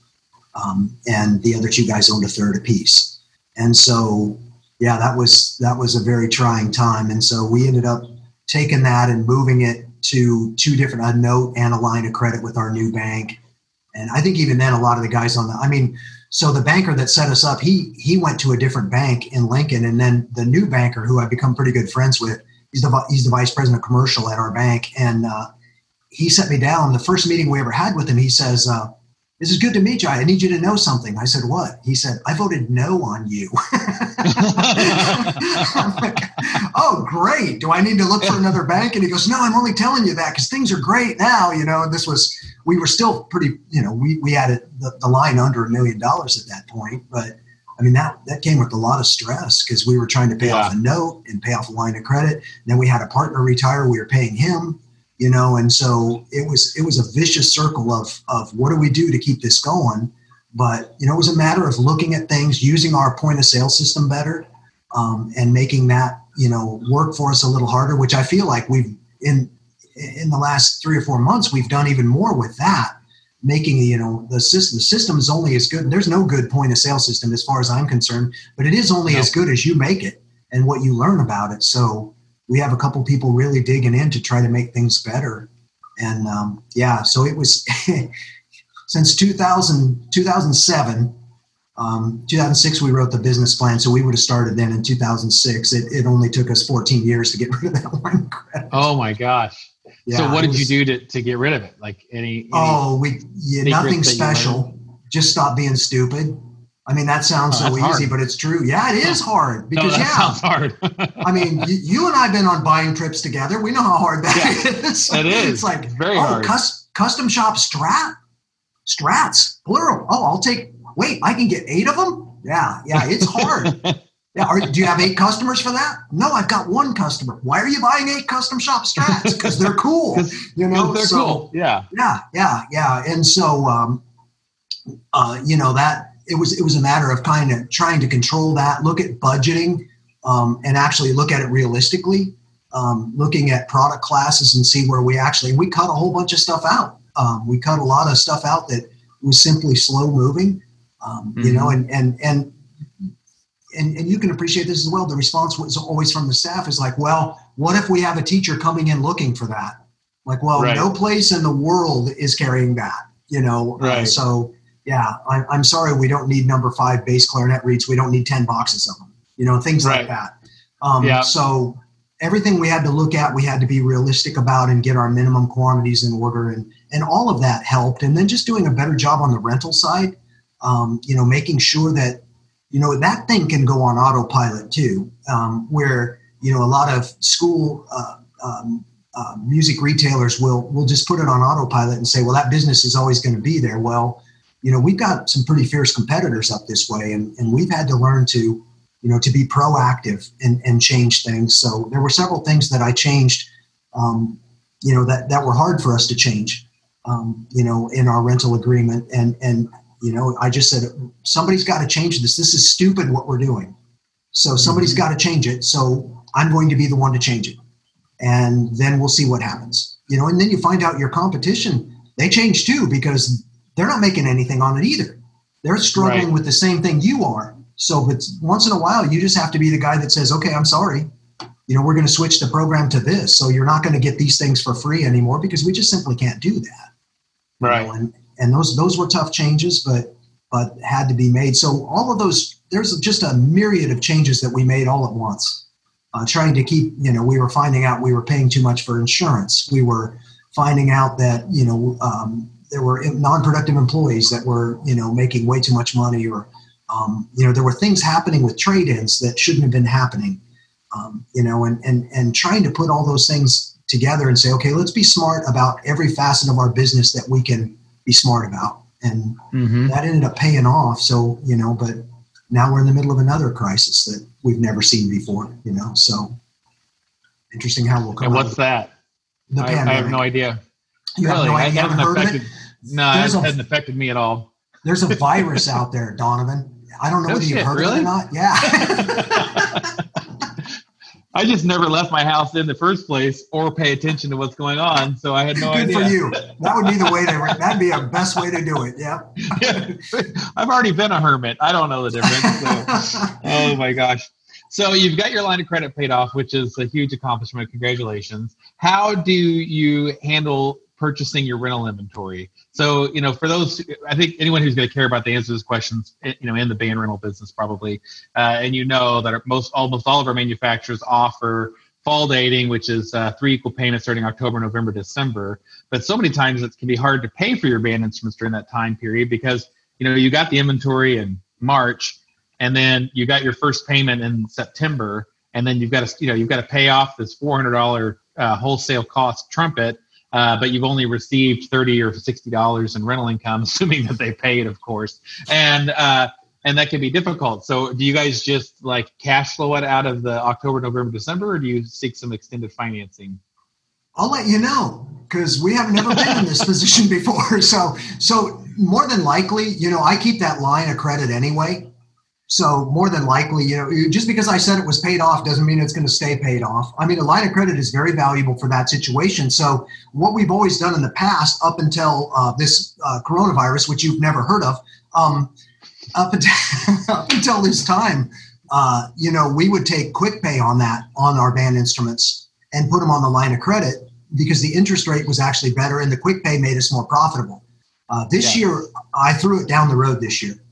Um, and the other two guys owned a third apiece and so yeah that was that was a very trying time and so we ended up taking that and moving it to two different a note and a line of credit with our new bank and i think even then a lot of the guys on the i mean so the banker that set us up he he went to a different bank in lincoln and then the new banker who i've become pretty good friends with he's the he's the vice president of commercial at our bank and uh, he set me down the first meeting we ever had with him he says uh, this is good to meet you. I need you to know something. I said, What? He said, I voted no on you. Like, oh, great. Do I need to look for another bank? And he goes, No, I'm only telling you that because things are great now. You know, this was, we were still pretty, you know, we, we had it, the, the line under a million dollars at that point. But I mean, that, that came with a lot of stress because we were trying to pay Yeah. off a note and pay off a line of credit. And then we had a partner retire. We were paying him you know and so it was it was a vicious circle of of what do we do to keep this going but you know it was a matter of looking at things using our point of sale system better um, and making that you know work for us a little harder which i feel like we've in in the last three or four months we've done even more with that making you know the system the system is only as good there's no good point of sale system as far as i'm concerned but it is only No. as good as you make it and what you learn about it so we have a couple people really digging in to try to make things better. And um, yeah, so it was since 2000, 2007, um, 2006, we wrote the business plan. So we would have started then in 2006. It, it only took us 14 years to get rid of that one credit. oh my gosh! Yeah, so what did you do to, to get rid of it? Like any? any Oh, we yeah, nothing special. Just stop being stupid. I mean, that sounds Oh, so easy, hard. but it's true. Yeah, it is oh. hard No, because that yeah, sounds hard. I mean, you, you and I've been on buying trips together. We know how hard that Yeah, is. it is. It's like It's very oh, hard. cus- custom shop strat, strats, plural. Oh, I'll take. Wait, I can get eight of them. Yeah, yeah, it's hard. yeah, are, do you have eight customers for that? No, I've got one customer. Why are you buying eight custom shop strats? Because they're cool. You know, they're so cool. Yeah. yeah, yeah, yeah. And so, um, uh, you know, that it was it was a matter of kind of trying to control that, look at budgeting, um, and actually look at it realistically. Um, looking at product classes and see where we actually we cut a whole bunch of stuff out. Um, we cut a lot of stuff out that was simply slow moving. Um, You know, and and and. And, and you can appreciate this as well. The response was always from the staff is like, well, what if we have a teacher coming in looking for that? Like, well, Right. no place in the world is carrying that, you know. Uh, Right. so, yeah, I, I'm sorry, we don't need number five bass clarinet reeds. We don't need ten boxes of them, you know, things Right. like that. Um, Yeah. So everything we had to look at, we had to be realistic about and get our minimum quantities in order, and and all of that helped. And then just doing a better job on the rental side, um, you know, making sure that you know that thing can go on autopilot too, um, where you know a lot of school. Uh, um, uh, music retailers will will just put it on autopilot and say, well, that business is always going to be there. Well, you know, we've got some pretty fierce competitors up this way, and, and we've had to learn to, you know, to be proactive and, and change things. So there were several things that I changed, um, you know, that, that were hard for us to change, um, you know, in our rental agreement. And, and, you know, I just said, somebody's got to change this. This is stupid what we're doing. So somebody's mm-hmm. got to change it. So I'm going to be the one to change it. And then we'll see what happens. You know, and then you find out your competition, they change too because they're not making anything on it either. They're struggling Right. with the same thing you are. So, but once in a while, you just have to be the guy that says, okay, I'm sorry. You know, we're going to switch the program to this. So you're not going to get these things for free anymore because we just simply can't do that. you Right. know, and, and those, those were tough changes, but, but had to be made. So all of those, there's just a myriad of changes that we made all at once. Uh, trying to keep, you know, we were finding out we were paying too much for insurance. We were finding out that, you know, um, there were non-productive employees that were, you know, making way too much money or, um, you know, there were things happening with trade-ins that shouldn't have been happening. Um, you know, and, and, and trying to put all those things together and say, okay, let's be smart about every facet of our business that we can be smart about. And Mm-hmm. that ended up paying off. So, you know, but now we're in the middle of another crisis that we've never seen before, you know, so interesting how we'll come And what's that? the I, I pandemic. have no idea. You have no idea, haven't hasn't heard of it? affected. No, it a- hasn't affected me at all. There's a virus out there, Donovan. I don't know No whether you've heard of it or not. Yeah. I just never left my house in the first place or pay attention to what's going on, so I had no Good idea. for you. That would be the way to, that'd be a best way to do it. Yeah. I've already been a hermit. I don't know the difference. So. oh my gosh. So you've got your line of credit paid off, which is a huge accomplishment. Congratulations. How do you handle purchasing your rental inventory? So, you know, for those, I think anyone who's going to care about the answer to these questions, you know, in the band rental business probably, uh, and you know that most, almost all of our manufacturers offer fall dating, which is uh, three equal payments starting October, November, December. But so many times it can be hard to pay for your band instruments during that time period because, you know, you got the inventory in March and then you got your first payment in September, and then you've got to you know you've got to pay off this four hundred dollar uh, wholesale cost trumpet, uh, but you've only received thirty or sixty dollars in rental income, assuming that they paid, of course, and uh, and that can be difficult. So, do you guys just like cash flow it out of the October, November, December, or do you seek some extended financing? I'll let you know because we have never been in this position before. So, so more than likely, you know, I keep that line of credit anyway. So more than likely, you know, just because I said it was paid off doesn't mean it's going to stay paid off. I mean, a line of credit is very valuable for that situation. So what we've always done in the past, up until uh, this uh, coronavirus, which you've never heard of, um, up until, up until this time, uh, you know, we would take quick pay on that on our band instruments and put them on the line of credit because the interest rate was actually better and the quick pay made us more profitable. Uh, this Yeah. year, I threw it down the road this year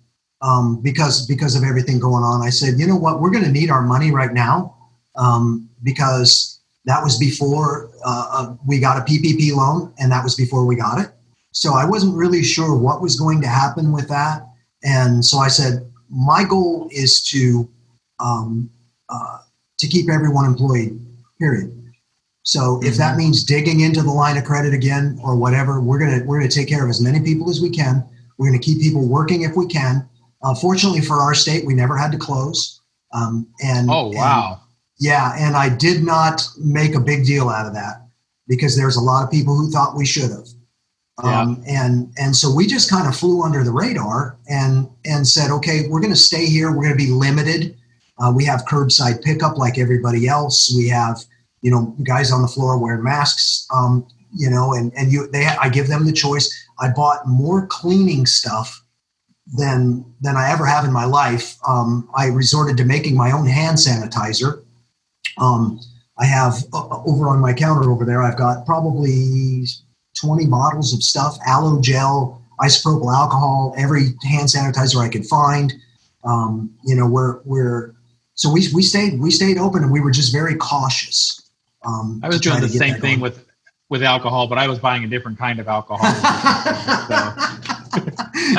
um, because because of everything going on. I said, you know what, we're going to need our money right now um, because that was before uh, uh, we got a PPP loan and that was before we got it. So I wasn't really sure what was going to happen with that, and so I said, my goal is to um, uh, to keep everyone employed. Period. So if that means digging into the line of credit again or whatever, we're gonna we're gonna take care of as many people as we can. We're gonna keep people working if we can. Uh, fortunately for our state, we never had to close. Um, and Oh and- wow. yeah, and I did not make a big deal out of that because there's a lot of people who thought we should have. Um, and and so we just kind of flew under the radar and and said, okay, we're going to stay here. We're going to be limited. Uh, we have curbside pickup like everybody else. We have you know guys on the floor wearing masks. Um, you know, and and you they I give them the choice. I bought more cleaning stuff than than I ever have in my life. Um, I resorted to making my own hand sanitizer. Um, I have uh, over on my counter over there. I've got probably twenty bottles of stuff: aloe gel, isopropyl alcohol, every hand sanitizer I could find. Um, you know, we're we're so we we stayed we stayed open and we were just very cautious. Um, I was doing the same thing going. with with alcohol, but I was buying a different kind of alcohol.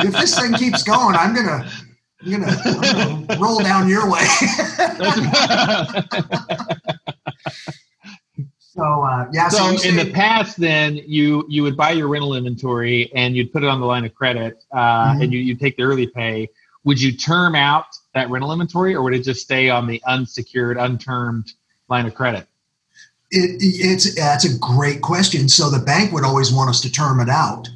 if this thing keeps going, I'm gonna, I'm gonna, I'm gonna roll down your way. so uh, yeah, so, so in the past, then you you would buy your rental inventory and you'd put it on the line of credit, uh, Mhm. and you you take the early pay. Would you term out that rental inventory, or would it just stay on the unsecured, untermed line of credit? It, it's that's a great question. So the bank would always want us to term it out,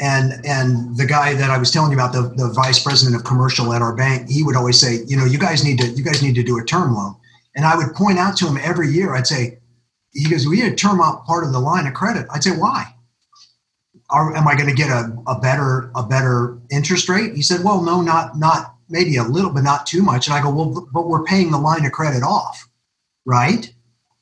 and and the guy that I was telling you about, the, the vice president of commercial at our bank, he would always say, you know, you guys need to you guys need to do a term loan, and I would point out to him every year. I'd say, he goes, we need to term out part of the line of credit. I'd say, why? Are, am I going to get a, a better a better interest rate? He said, well, no, not not maybe a little, but not too much. And I go, well, but we're paying the line of credit off, right?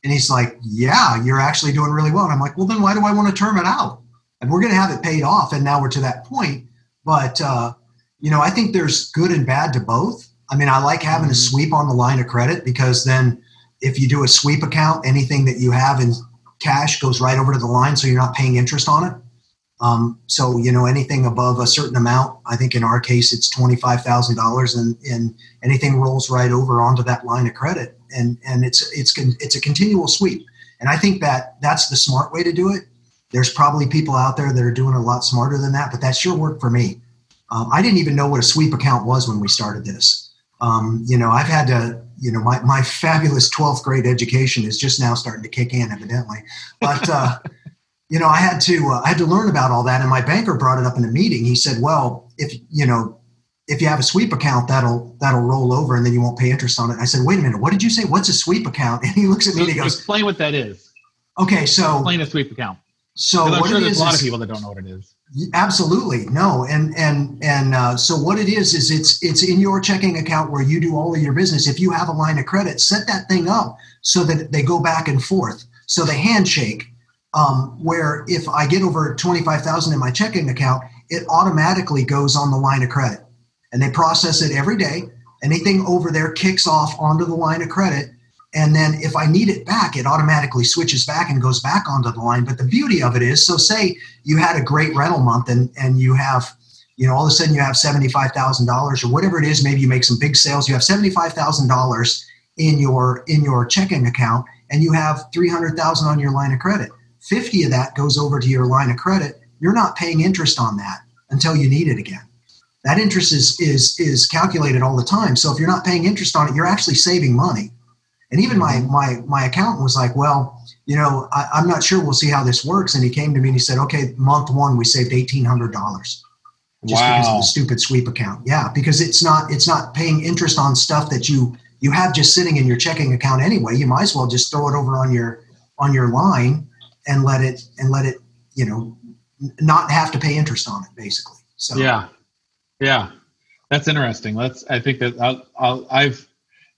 And he's like, Yeah, you're actually doing really well. And I'm like, Well, then why do I want to term it out? And we're going to have it paid off. And now we're to that point. But, uh, you know, I think there's good and bad to both. I mean, I like having a Mhm. sweep on the line of credit because then if you do a sweep account, anything that you have in cash goes right over to the line. So you're not paying interest on it. Um, so, you know, anything above a certain amount, I think in our case, it's $25,000 and, and anything rolls right over onto that line of credit. And, and it's, it's, it's a continual sweep. And I think that that's the smart way to do it. There's probably people out there that are doing a lot smarter than that, but that sure worked for me. Um, I didn't even know what a sweep account was when we started this. Um, you know, I've had to, you know, my, my fabulous 12th grade education is just now starting to kick in, evidently. But, uh, you know, I had to, uh, I had to learn about all that. And my banker brought it up in a meeting. He said, well, if, you know, if you have a sweep account, that'll, that'll roll over and then you won't pay interest on it. I said, wait a minute, what did you say? What's a sweep account? And he looks at me and he goes, Explain what that is. okay, so, Explain a sweep account. So I'm what sure it there's is a lot of people that don't know what it is. Absolutely no, and and and uh, so what it is is it's it's in your checking account where you do all of your business. If you have a line of credit, set that thing up so that they go back and forth. So the handshake, um, where if I get over twenty five thousand in my checking account, it automatically goes on the line of credit, and they process it every day. Anything over there kicks off onto the line of credit, and then if I need it back, it automatically switches back and goes back onto the line. But the beauty of it is, so say you had a great rental month and and you have you know all of a sudden you have $75000 or whatever it is maybe you make some big sales you have $75000 in your in your checking account and you have 300000 on your line of credit. 50 of that goes over to your line of credit. You're not paying interest on that until you need it again. That interest is is is calculated all the time. So if you're not paying interest on it you're actually saving money and even my my my accountant was like well you know, I, I'm not sure. We'll see how this works. And he came to me and he said, okay, month one, we saved $1,800 just because of the stupid sweep account. Yeah. Because it's not, it's not paying interest on stuff that you, you have just sitting in your checking account anyway. You might as well just throw it over on your, on your line and let it, and let it, you know, not have to pay interest on it basically. So Yeah, yeah, that's interesting. Let's. I think that I'll, I'll, I've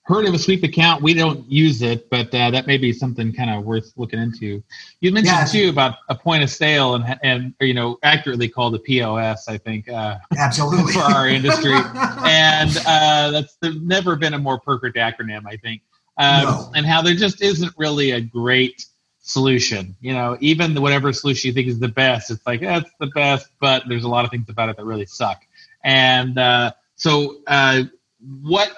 heard of a sweep account. We don't use it, but uh, that may be something kind of worth looking into. You mentioned Yeah. too about a point of sale and and you know accurately called a POS. I think uh, absolutely for our industry, and uh, that's never been a more perfect acronym. I think, um, No. and how there just isn't really a great solution. You know, even the whatever solution you think is the best, it's like that's the best, but there's a lot of things about it that really suck. And uh, so, uh, what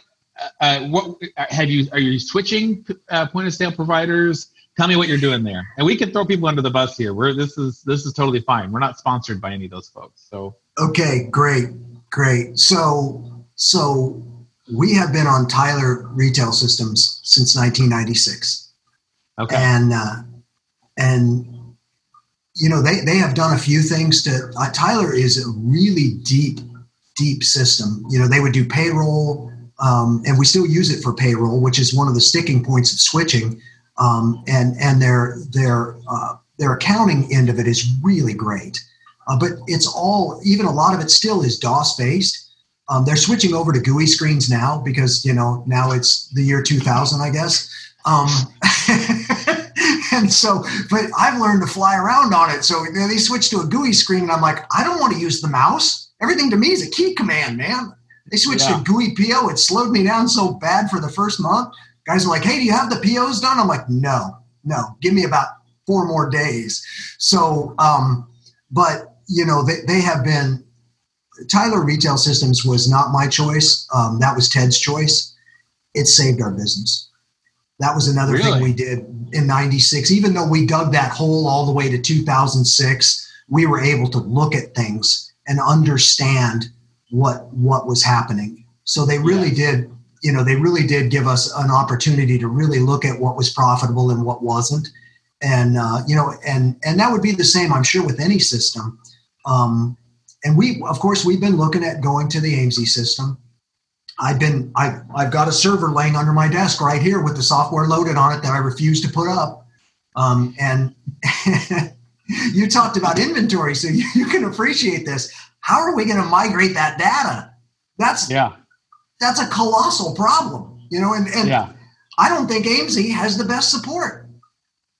uh, what have you? Are you switching uh, point of sale providers? Tell me what you're doing there, and we can throw people under the bus here. We're this is this is totally fine. We're not sponsored by any of those folks. So okay, great, great. So so we have been on Tyler Retail Systems since 1996. Okay, and uh, and you know they they have done a few things to. Uh, Tyler is a really deep deep system. You know they would do payroll um, and we still use it for payroll, which is one of the sticking points of switching. Um, and and their their uh, their accounting end of it is really great, uh, but it's all even a lot of it still is DOS based. Um, they're switching over to GUI screens now because you know now it's the year 2000, I guess. Um, and so, but I've learned to fly around on it. So they switch to a GUI screen, and I'm like, I don't want to use the mouse. Everything to me is a key command, man. They switched yeah. to GUI PO. It slowed me down so bad for the first month. Guys are like, hey, do you have the POs done? I'm like, no, no, give me about four more days. So, um, but, you know, they, they have been, Tyler Retail Systems was not my choice. Um, that was Ted's choice. It saved our business. That was another really? thing we did in 96. Even though we dug that hole all the way to 2006, we were able to look at things and understand what what was happening. So they really yeah. did, you know, they really did give us an opportunity to really look at what was profitable and what wasn't, and uh, you know, and and that would be the same, I'm sure, with any system. Um, and we, of course, we've been looking at going to the AIMSI system. I've been, I've, I've got a server laying under my desk right here with the software loaded on it that I refuse to put up. Um, and you talked about inventory, so you, you can appreciate this how are we going to migrate that data? That's yeah, that's a colossal problem, you know. And, and yeah. I don't think AIMSI has the best support.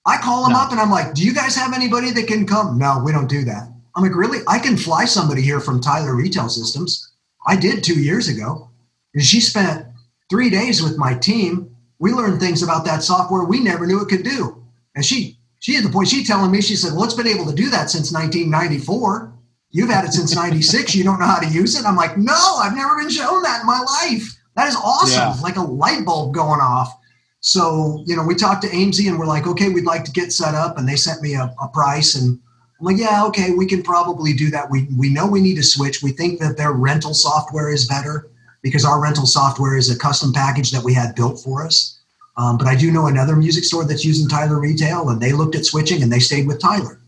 I call them no. up and I'm like, "Do you guys have anybody that can come?" No, we don't do that. I'm like, "Really? I can fly somebody here from Tyler Retail Systems. I did two years ago, and she spent three days with my team. We learned things about that software we never knew it could do. And she she at the point she telling me she said, "Well, it's been able to do that since 1994." You've had it since 96. You don't know how to use it. I'm like, no, I've never been shown that in my life. That is awesome. Yeah. Like a light bulb going off. So, you know, we talked to AIMSI and we're like, okay, we'd like to get set up. And they sent me a, a price. And I'm like, yeah, okay, we can probably do that. We, we know we need to switch. We think that their rental software is better because our rental software is a custom package that we had built for us. Um, but I do know another music store that's using Tyler Retail, and they looked at switching and they stayed with Tyler.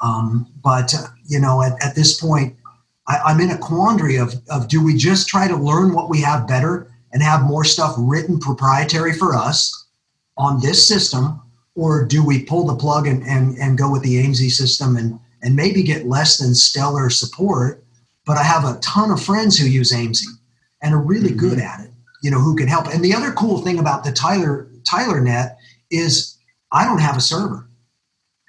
Um, but you know, at, at this point, I, am in a quandary of of do we just try to learn what we have better and have more stuff written proprietary for us on this system, or do we pull the plug and and, and go with the AIMSI system and and maybe get less than stellar support? But I have a ton of friends who use AIMSI and are really mm-hmm. good at it. You know, who can help. And the other cool thing about the Tyler Tyler Net is I don't have a server.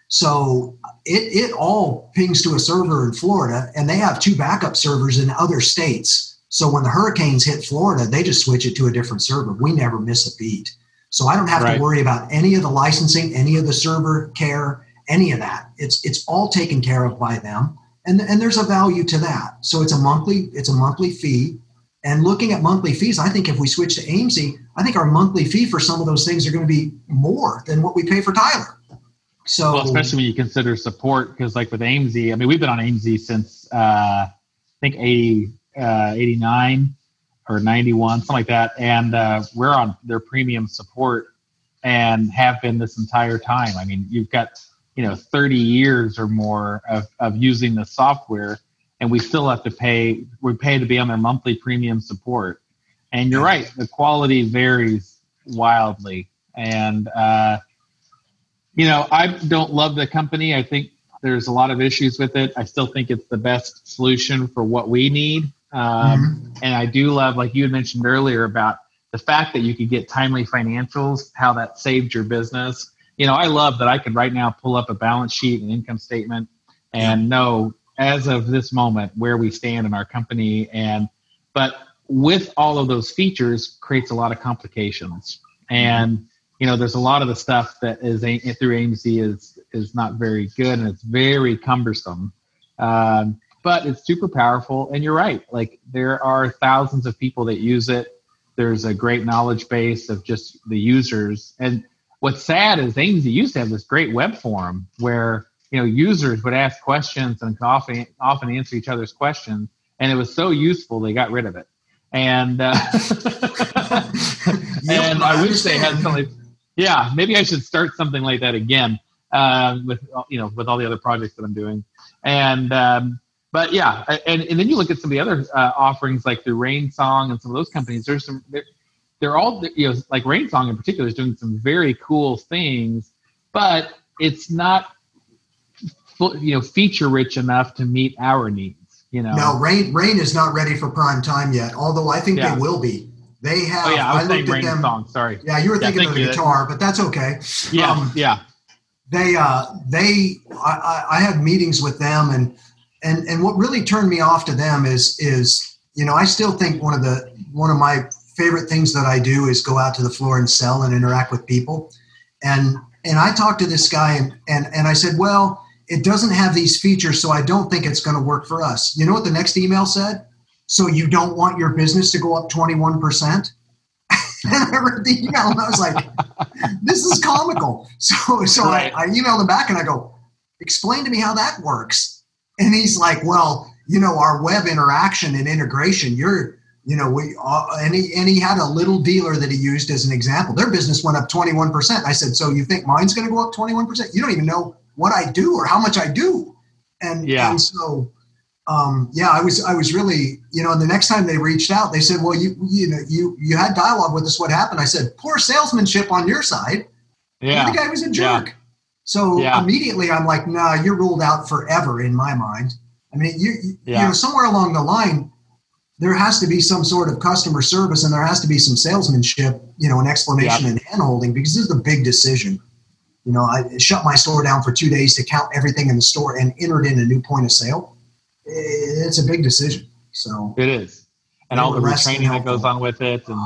So it, it all pings to a server in Florida, and they have two backup servers in other states. So when the hurricanes hit Florida, they just switch it to a different server. We never miss a beat. So I don't have right. to worry about any of the licensing, any of the server care, any of that. It's it's all taken care of by them, and and there's a value to that. So it's a monthly it's a monthly fee. And looking at monthly fees, I think if we switch to AIMSI, I think our monthly fee for some of those things are going to be more than what we pay for Tyler. So, well, especially when you consider support, because like with AIMSI, I mean, we've been on AIMSI since uh, I think 80, uh, 89 or 91, something like that. And uh, we're on their premium support and have been this entire time. I mean, you've got, you know, 30 years or more of, of using the software, and we still have to pay, we pay to be on their monthly premium support. And you're right, the quality varies wildly. And, uh, you know, I don't love the company. I think there's a lot of issues with it. I still think it's the best solution for what we need. Um, mm-hmm. And I do love, like you had mentioned earlier, about the fact that you could get timely financials, how that saved your business. You know, I love that I could right now pull up a balance sheet and income statement and know as of this moment where we stand in our company. And, but with all of those features creates a lot of complications. And, you know, there's a lot of the stuff that is through AIMSI is is not very good and it's very cumbersome. Um, but it's super powerful, and you're right. Like there are thousands of people that use it. there's a great knowledge base of just the users. And what's sad is AIMSI used to have this great web forum where you know users would ask questions and often often answer each other's questions, and it was so useful they got rid of it. And uh, and I wish they had something. Yeah, maybe I should start something like that again uh, with you know with all the other projects that I'm doing. And um, but yeah, and, and then you look at some of the other uh, offerings like the Rain Song and some of those companies. There's some they're, they're all you know like Rain Song in particular is doing some very cool things, but it's not you know feature rich enough to meet our needs. You know. No, Rain Rain is not ready for prime time yet. Although I think Yeah. they will be. They have. Oh yeah, I saying looked at them. Song. Sorry. Yeah, you were Yeah, thinking of the you. guitar, but that's okay. Yeah, Um, yeah, they uh they I, I I had meetings with them and and and what really turned me off to them is is you know I still think one of the one of my favorite things that I do is go out to the floor and sell and interact with people and and I talked to this guy and and and I said well it doesn't have these features so I don't think it's going to work for us you know what the next email said so you don't want your business to go up 21% and I read the email and I was like this is comical. So so Right. I, I emailed him back and I go, explain to me how that works. And he's like, well, you know, our web interaction and integration, you're, you know, we, uh, and, he, and he had a little dealer that he used as an example. Their business went up 21%. I said, so you think mine's going to go up 21%? You don't even know what I do or how much I do. And, Yeah. and so, um, yeah, I was, I was really, you know, and the next time they reached out, they said, well, you, you know, you, you had dialogue with us. What happened? I said, poor salesmanship on your side. yeah. And the guy was a Yeah. jerk. So Yeah. immediately I'm like, nah, you're ruled out forever in my mind. I mean, you, you, Yeah. you know, somewhere along the line, there has to be some sort of customer service and there has to be some salesmanship, you know, an explanation and handholding because this is a big decision. You know, I shut my store down for two days to count everything in the store and entered in a new point of sale. It's a big decision. So It is, and all the retraining that goes on with it, and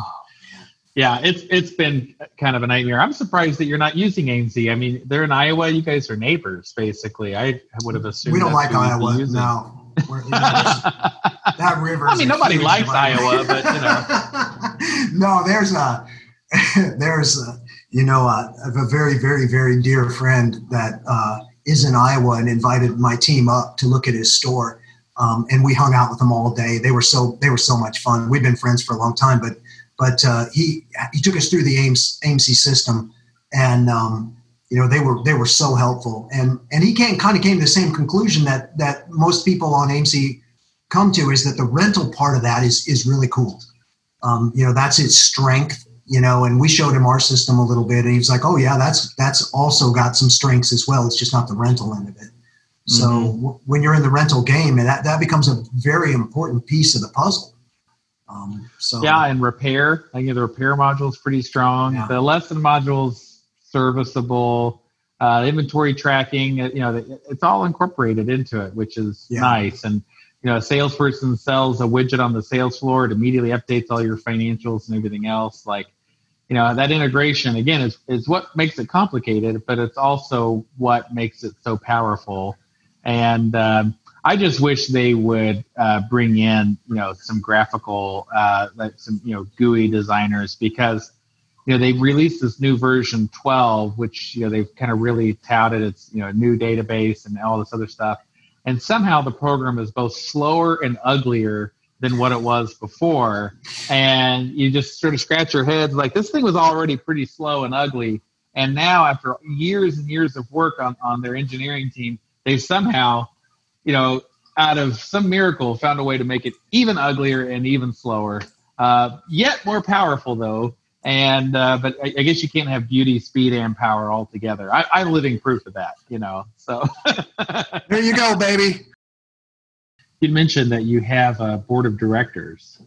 yeah, it's it's been kind of a nightmare. I'm surprised that you're not using AIMSI. I mean, they're in Iowa. You guys are neighbors, basically. I would have assumed we don't like who you'd be Iowa. No. We're- that river. I mean, nobody likes Iowa, but you know. no, there's a there's a, you know a, a very very very dear friend that uh, is in Iowa and invited my team up to look at his store, um, and we hung out with them all day. They were so they were so much fun. We've been friends for a long time, but but uh, he he took us through the AIMSI system, and um, you know they were they were so helpful, and and he came kind of came to the same conclusion that that most people on AIMSI come to is that the rental part of that is is really cool. Um, you know, that's its strength. You know, and we showed him our system a little bit, and he was like, "Oh yeah, that's that's also got some strengths as well. It's just not the rental end of it." So Mhm. w- when you're in the rental game, and that that becomes a very important piece of the puzzle. Um, so Yeah, and repair. I think the repair module is pretty strong. Yeah. The lesson module's serviceable. Uh, inventory tracking, uh, you know, it's all incorporated into it, which is Yeah. nice. And you know, a salesperson sells a widget on the sales floor, it immediately updates all your financials and everything else. Like, you know, that integration again is is what makes it complicated, but it's also what makes it so powerful. And um, I just wish they would uh, bring in, you know, some graphical, uh, like some, you know, GUI designers because, you know, they released this new version 12, which, you know, they've kind of really touted its, you know, new database and all this other stuff. And somehow the program is both slower and uglier than what it was before. And you just sort of scratch your head like, this thing was already pretty slow and ugly. And now, after years and years of work on, on their engineering team, they've somehow you know, out of some miracle, found a way to make it even uglier and even slower. Uh, yet more powerful, though. And uh, but I, I guess you can't have beauty, speed, and power all together. I, I'm living proof of that. You know, so there you go, baby. you mentioned that you have a board of directors.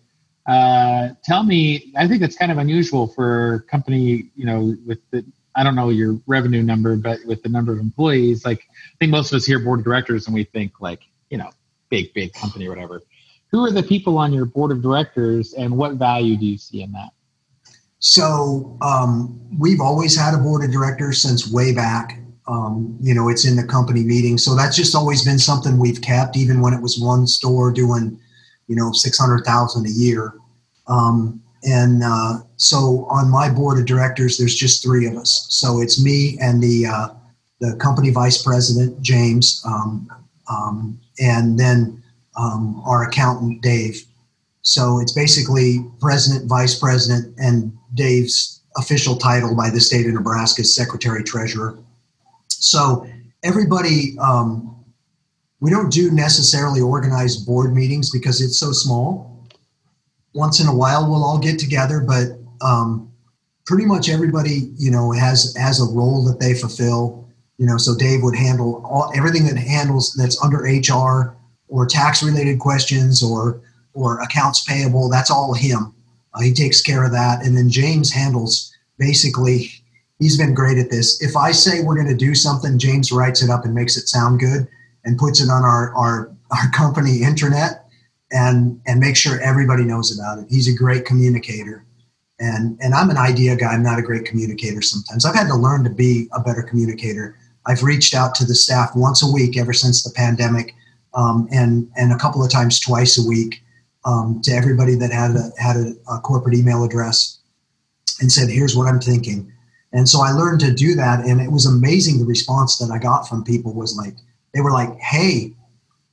Uh, tell me, I think it's kind of unusual for a company, you know, with the I don't know your revenue number, but with the number of employees, like I think most of us hear board of directors and we think like, you know, big, big company or whatever. Who are the people on your board of directors and what value do you see in that? So um, we've always had a board of directors since way back. Um, you know, it's in the company meeting, so that's just always been something we've kept, even when it was one store doing, you know, six hundred thousand a year. Um, and uh, so on my board of directors, there's just three of us. So it's me and the uh, the company vice president James, um, um, and then um, our accountant Dave. So it's basically president, vice president, and Dave's official title by the state of Nebraska is secretary treasurer. So everybody, um, we don't do necessarily organized board meetings because it's so small once in a while we'll all get together, but um, pretty much everybody, you know, has has a role that they fulfill. You know, so Dave would handle all everything that handles that's under HR or tax related questions or or accounts payable. That's all him. Uh, he takes care of that, and then James handles basically. He's been great at this. If I say we're going to do something, James writes it up and makes it sound good and puts it on our our, our company intranet and and make sure everybody knows about it. He's a great communicator. And and I'm an idea guy. I'm not a great communicator sometimes. I've had to learn to be a better communicator. I've reached out to the staff once a week ever since the pandemic, um, and and a couple of times twice a week um, to everybody that had a had a, a corporate email address, and said, "Here's what I'm thinking." And so I learned to do that, and it was amazing. The response that I got from people was like, they were like, "Hey,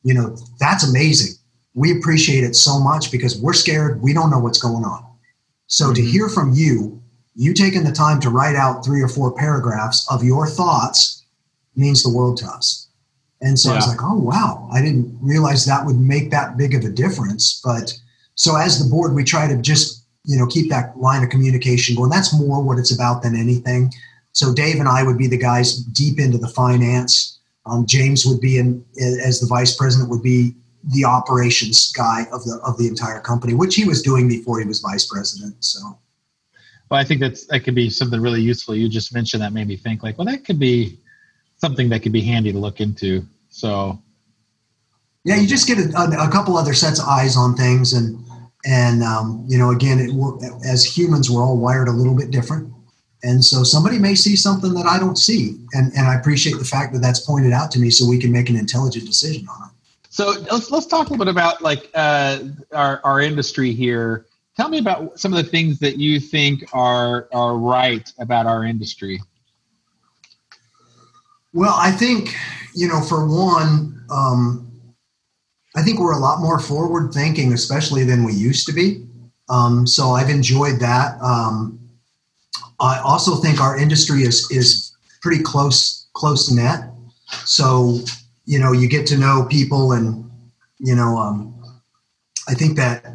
you know, that's amazing we appreciate it so much because we're scared. We don't know what's going on. So mm-hmm. to hear from you, you taking the time to write out three or four paragraphs of your thoughts means the world to us. And so yeah. I was like, oh, wow, I didn't realize that would make that big of a difference. But so as the board, we try to just, you know, keep that line of communication going. That's more what it's about than anything. So Dave and I would be the guys deep into the finance. Um, James would be in as the vice president would be the operations guy of the of the entire company, which he was doing before he was vice president. So, well, I think that's that could be something really useful. You just mentioned that made me think like, well, that could be something that could be handy to look into. So, yeah, you just get a, a couple other sets of eyes on things, and and um, you know, again, it, as humans, we're all wired a little bit different. And so somebody may see something that I don't see. And, and I appreciate the fact that that's pointed out to me so we can make an intelligent decision on it. So let's let's talk a little bit about like uh, our our industry here. Tell me about some of the things that you think are are right about our industry. Well, I think you know, for one, um, I think we're a lot more forward thinking, especially than we used to be. Um, so I've enjoyed that. Um, I also think our industry is is pretty close close net. So you know you get to know people and you know um, i think that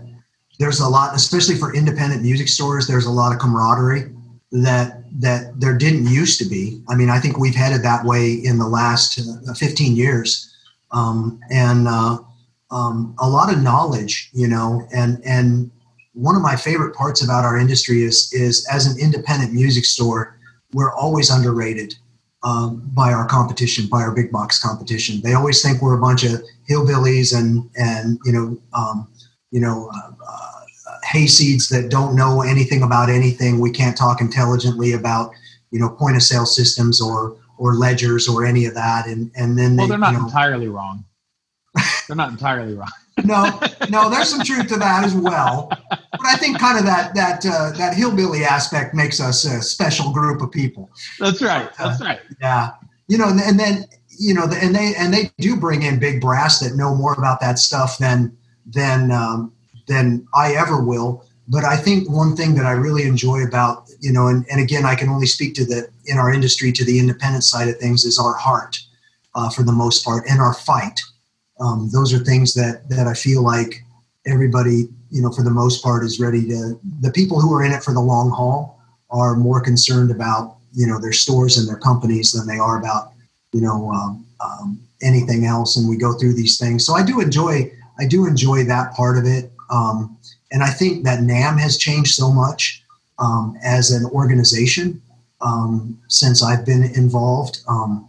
there's a lot especially for independent music stores there's a lot of camaraderie that that there didn't used to be. I mean i think we've headed that way in the last uh, 15 years. Um, and uh, um, a lot of knowledge you know and and one of my favorite parts about our industry is is as an independent music store we're always underrated um, by our competition, by our big box competition. They always think we're a bunch of hillbillies and and you know um, you know uh, uh, hayseeds that don't know anything about anything. We can't talk intelligently about you know point of sale systems or or ledgers or any of that. And and then well, they, are not you know, entirely wrong. They're not entirely wrong. No, no, there's some truth to that as well. But I think kind of that that uh, that hillbilly aspect makes us a special group of people. That's right. That's uh, right. Yeah, you know, and, and then you know, and they and they do bring in big brass that know more about that stuff than than um, than I ever will. But I think one thing that I really enjoy about you know, and, and again, I can only speak to the in our industry to the independent side of things is our heart uh, for the most part and our fight um, those are things that that I feel like everybody, you know, for the most part, is ready to. The people who are in it for the long haul are more concerned about you know their stores and their companies than they are about you know um, um, anything else. And we go through these things, so I do enjoy I do enjoy that part of it. Um, and I think that NAMM has changed so much um, as an organization um, since I've been involved. Um,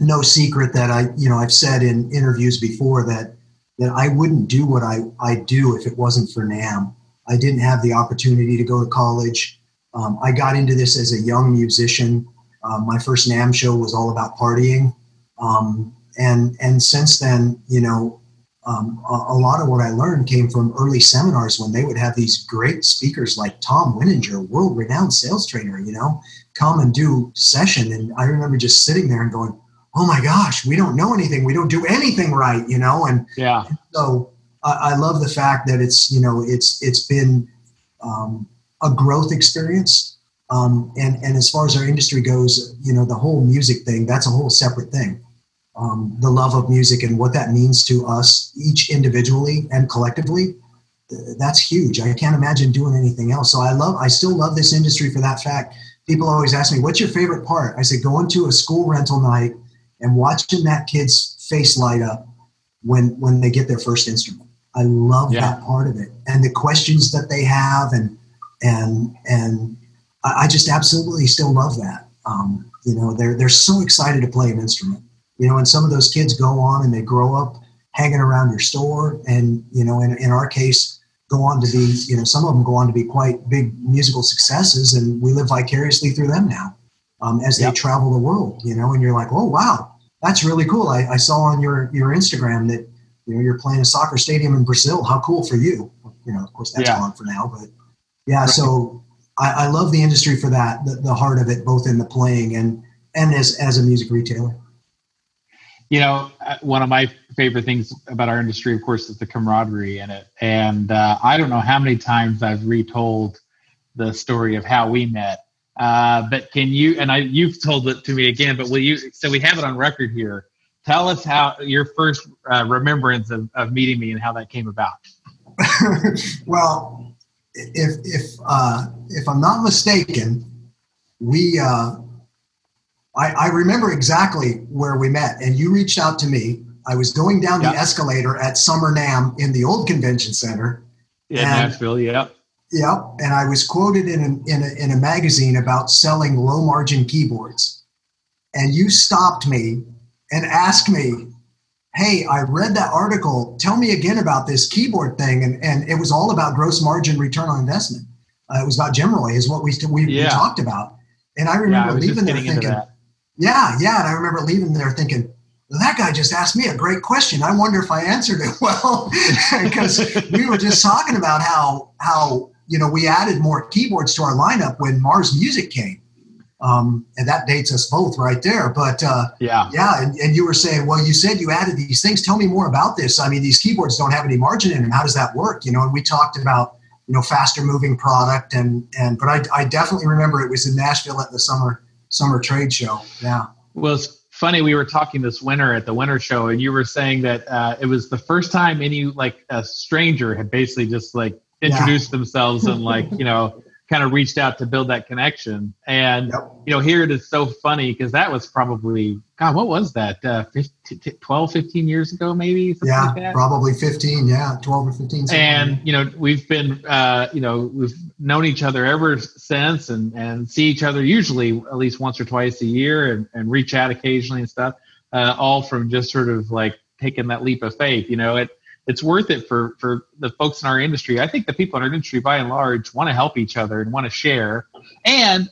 no secret that I, you know, I've said in interviews before that that I wouldn't do what I, I do if it wasn't for NAMM. I didn't have the opportunity to go to college. Um, I got into this as a young musician. Um, my first NAMM show was all about partying. Um, and, and since then, you know, um, a, a, lot of what I learned came from early seminars when they would have these great speakers like Tom Winninger, world renowned sales trainer, you know, come and do session. And I remember just sitting there and going, oh my gosh, we don't know anything. We don't do anything right, you know? And yeah. So I, I love the fact that it's, you know, it's, it's been um, a growth experience. Um, and, and as far as our industry goes, you know, the whole music thing, that's a whole separate thing um, the love of music and what that means to us each individually and collectively that's huge i can't imagine doing anything else so i love i still love this industry for that fact people always ask me what's your favorite part i say going to a school rental night and watching that kid's face light up when when they get their first instrument i love yeah. that part of it and the questions that they have and and and i just absolutely still love that um, you know they're they're so excited to play an instrument you know, and some of those kids go on and they grow up hanging around your store. And, you know, in, in our case, go on to be, you know, some of them go on to be quite big musical successes. And we live vicariously through them now um, as yep. they travel the world, you know, and you're like, oh, wow, that's really cool. I, I saw on your, your Instagram that, you know, you're playing a soccer stadium in Brazil. How cool for you. You know, of course, that's yeah. gone for now, but yeah, right. so I, I, love the industry for that, the, the heart of it, both in the playing and, and as, as a music retailer you know, uh, one of my favorite things about our industry, of course, is the camaraderie in it. And uh, I don't know how many times I've retold the story of how we met. Uh, but can you, and I, you've told it to me again, but will you, so we have it on record here. Tell us how your first uh, remembrance of, of meeting me and how that came about. well, if, if, uh, if I'm not mistaken, we, uh, I, I, remember exactly where we met, and you reached out to me. I was going down yep. the escalator at Summer NAMM in the old convention center. Yeah, and, Nashville. Yep. Yep. And I was quoted in a, in a, in a magazine about selling low margin keyboards, and you stopped me and asked me, "Hey, I read that article. Tell me again about this keyboard thing." And and it was all about gross margin return on investment. Uh, it was about GMROI, is what we we, yeah. we talked about. And I remember yeah, I leaving there thinking yeah, yeah. And I remember leaving there thinking, that guy just asked me a great question. I wonder if I answered it well because we were just talking about how how you know we added more keyboards to our lineup when Mars Music came, um, and that dates us both right there. But uh, yeah, yeah, and, and you were saying, well, you said you added these things. Tell me more about this. I mean, these keyboards don't have any margin in them. How does that work? You know, and we talked about you know faster moving product and and but I I definitely remember it was in Nashville at the summer summer trade show. Yeah. Well, it's funny. We were talking this winter at the winter show, and you were saying that uh, it was the first time any like a stranger had basically just like introduced yeah. themselves and like you know kind of reached out to build that connection. And yep. you know, here it is so funny because that was probably God, what was that? Uh, 15, 12, 15 years ago, maybe. yeah, like probably fifteen. Yeah, twelve or fifteen. And you know, we've been, uh, you know, we've known each other ever since, and and see each other usually at least once or twice a year, and and reach out occasionally and stuff. Uh, all from just sort of like taking that leap of faith. You know, it it's worth it for for the folks in our industry. I think the people in our industry, by and large, want to help each other and want to share. And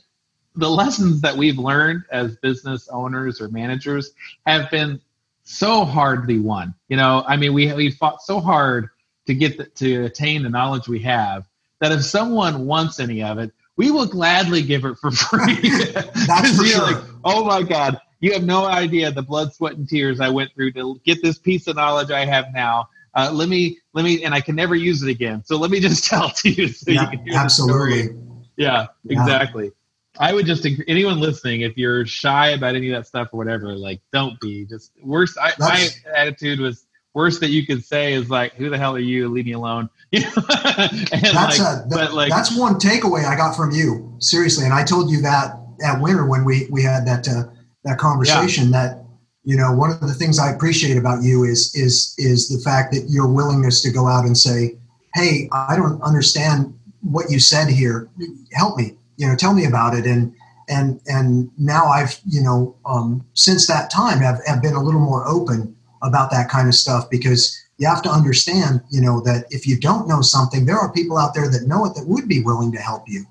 the lessons that we've learned as business owners or managers have been so hardly won. You know, I mean, we we fought so hard to get the, to attain the knowledge we have that if someone wants any of it, we will gladly give it for free. That's for sure. Like, oh my God, you have no idea the blood, sweat, and tears I went through to get this piece of knowledge I have now uh, let me let me and i can never use it again. So let me just tell it to you so yeah, you can absolutely. yeah, yeah. exactly. I would just anyone listening if you're shy about any of that stuff or whatever like don't be. Just worst I, my attitude was worst that you could say is like who the hell are you? Leave me alone. That's like, a that, like, that's one takeaway i got from you seriously and i told you that at winter when we we had that uh, that conversation yeah. that you know one of the things i appreciate about you is is is the fact that your willingness to go out and say hey i don't understand what you said here. Help me you know tell me about it. And and and now i've you know um, since that time have, have been a little more open about that kind of stuff because you have to understand you know that if you don't know something there are people out there that know it that would be willing to help you.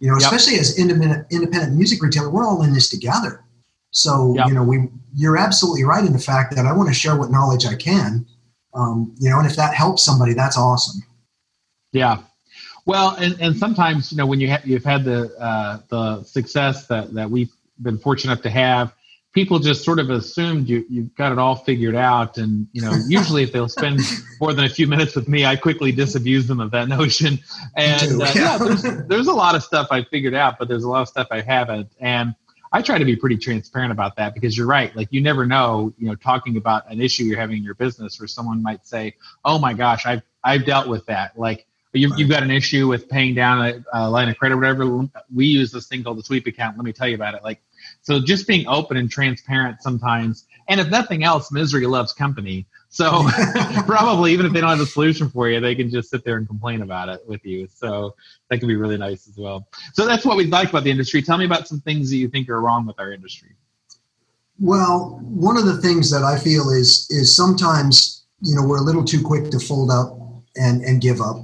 You know yep. especially as independent independent music retailer we're all in this together so yep. you know, we you're absolutely right in the fact that I want to share what knowledge I can, Um, you know, and if that helps somebody, that's awesome. Yeah. Well, and, and sometimes, you know, when you ha- you've had the, uh, the success that, that we've been fortunate enough to have, people just sort of assumed you you've got it all figured out and you know usually if they'll spend more than a few minutes with me i quickly disabuse them of that notion and uh, yeah there's, there's a lot of stuff i figured out but there's a lot of stuff i haven't and i try to be pretty transparent about that because you're right like you never know you know talking about an issue you're having in your business where someone might say oh my gosh i've i've dealt with that like You've, right. you've got an issue with paying down a, a line of credit, or whatever. We use this thing called the sweep account. Let me tell you about it. Like so just being open and transparent sometimes, and if nothing else, misery loves company. So probably even if they don't have a solution for you, they can just sit there and complain about it with you. So that can be really nice as well. So that's what we like about the industry. Tell me about some things that you think are wrong with our industry. Well, one of the things that I feel is is sometimes you know we're a little too quick to fold up and and give up.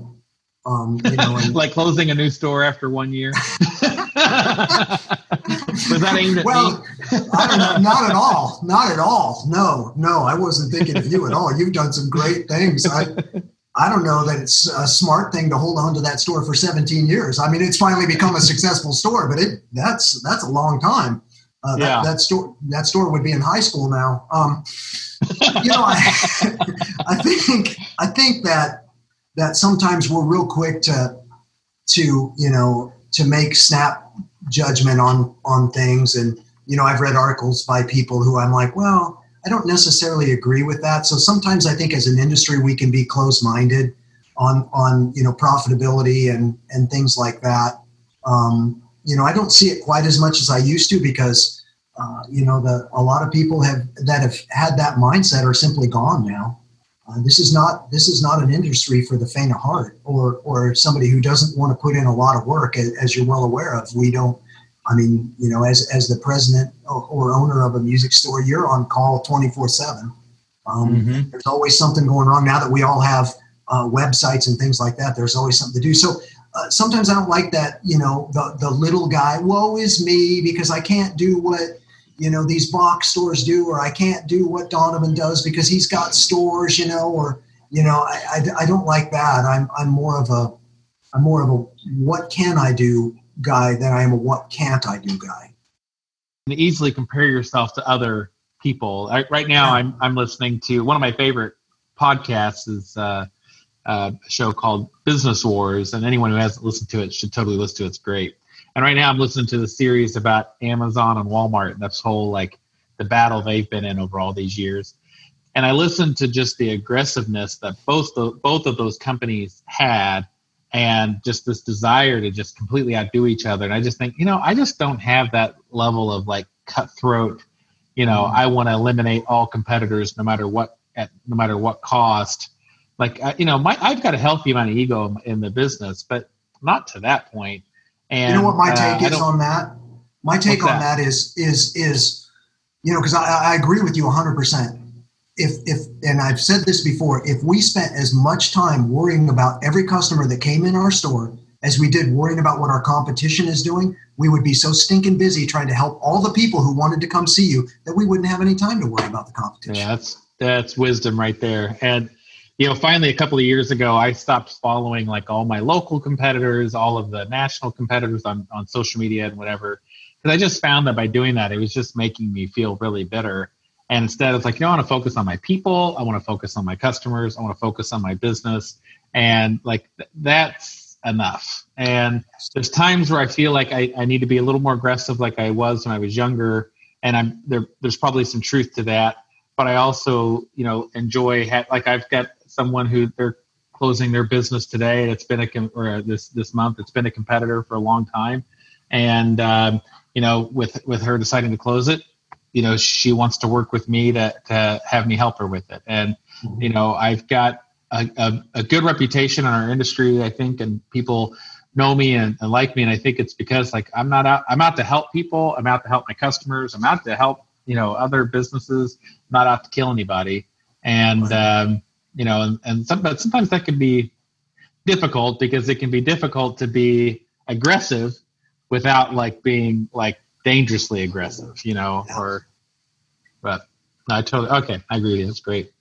Um, you know, and, like closing a new store after one year. Was that aimed at well, me? know. not at all. Not at all. No, no, I wasn't thinking of you at all. You've done some great things. I, I don't know that it's a smart thing to hold on to that store for 17 years. I mean, it's finally become a successful store, but it that's that's a long time. Uh, that, yeah. that store that store would be in high school now. Um, you know, I, I think I think that that sometimes we're real quick to to you know to make snap judgment on on things. And you know i've read articles by people who i'm like well i don't necessarily agree with that. So sometimes i think as an industry we can be closed-minded on on you know profitability and and things like that. Um, you know i don't see it quite as much as i used to because uh, you know the a lot of people have that have had that mindset are simply gone now. Uh, this is not this is not an industry for the faint of heart or or somebody who doesn't want to put in a lot of work as, as you're well aware of. We don't i mean you know as as the president or, or owner of a music store you're on call 24 7 um, mm-hmm. there's always something going wrong now that we all have uh, websites and things like that there's always something to do. So uh, sometimes i don't like that you know the the little guy woe is me because i can't do what you know these box stores do or i can't do what donovan does because he's got stores you know or you know i, I, I don't like that. I'm i'm more of a i'm more of a what can i do guy than i am a what can't i do guy. And easily compare yourself to other people. I, right now i'm i'm listening to one of my favorite podcasts is uh, uh, a show called business wars and anyone who hasn't listened to it should totally listen to it. It's great. And right now I'm listening to the series about Amazon and Walmart and this whole like the battle they've been in over all these years. And I listened to just the aggressiveness that both the, both of those companies had and just this desire to just completely outdo each other. And I just think, you know, I just don't have that level of like cutthroat, you know, mm-hmm. I want to eliminate all competitors no matter what at no matter what cost. Like, you know, my I've got a healthy amount of ego in the business, but not to that point. And you know what my uh, take uh, is on that? My take on that? that is is is you know because I, I agree with you 100. percent If if and I've said this before, if we spent as much time worrying about every customer that came in our store as we did worrying about what our competition is doing, we would be so stinking busy trying to help all the people who wanted to come see you that we wouldn't have any time to worry about the competition. Yeah, that's that's wisdom right there. And you know, finally a couple of years ago, I stopped following like all my local competitors, all of the national competitors on, on social media and whatever. Because I just found that by doing that, it was just making me feel really bitter. And instead, it's like, you know, I want to focus on my people. I want to focus on my customers. I want to focus on my business. And like, th- that's enough. And there's times where I feel like I, I need to be a little more aggressive like I was when I was younger. And I'm there, there's probably some truth to that but I also, you know, enjoy ha- like I've got someone who they're closing their business today and it's been a com- or this this month it's been a competitor for a long time and um, you know with with her deciding to close it you know she wants to work with me to, to have me help her with it. And mm-hmm. you know i've got a, a, a, good reputation in our industry i think and people know me and, and, like me. And i think it's because like i'm not out i'm out to help people. I'm out to help my customers. I'm out to help you know other businesses. Not out to kill anybody. And um, you know, and, and some, but sometimes that can be difficult because it can be difficult to be aggressive without like being like dangerously aggressive, you know, or, but I totally, okay, I agree with you. That's great.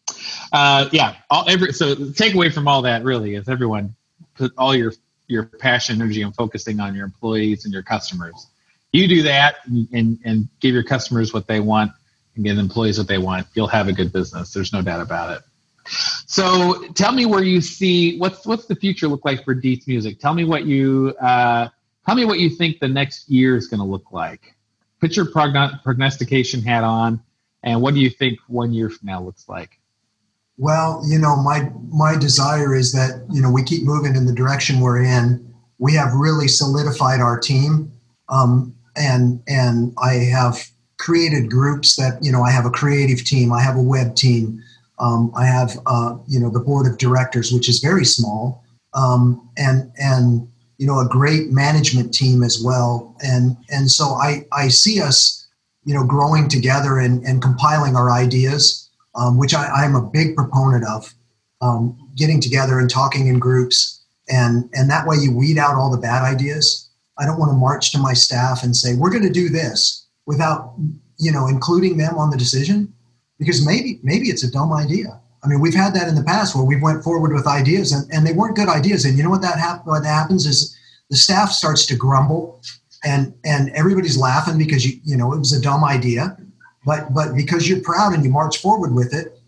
uh, yeah. All every so the takeaway from all that really is everyone put all your your passion, energy, and focusing on your employees and your customers. You do that and, and, and give your customers what they want and give employees what they want. You'll have a good business. There's no doubt about it. So tell me where you see what's what's the future look like for Dietze Music. Tell me what you uh, tell me what you think the next year is going to look like. Put your progno- prognostication hat on, and what do you think one year from now looks like? Well, you know, my my desire is that you know we keep moving in the direction we're in. We have really solidified our team, um, and and I have created groups that you know I have a creative team, I have a web team, um, I have uh, you know the board of directors, which is very small, um, and and you know a great management team as well, and and so I I see us you know growing together and and compiling our ideas um, which I, i'm a big proponent of. Um, getting together and talking in groups, and and that way you weed out all the bad ideas. I don't want to march to my staff and say we're going to do this without you know including them on the decision, because maybe maybe it's a dumb idea. I mean, we've had that in the past where we went forward with ideas and, and they weren't good ideas. And you know what that hap- what happens is the staff starts to grumble and and everybody's laughing because you you know it was a dumb idea but but because you're proud and you march forward with it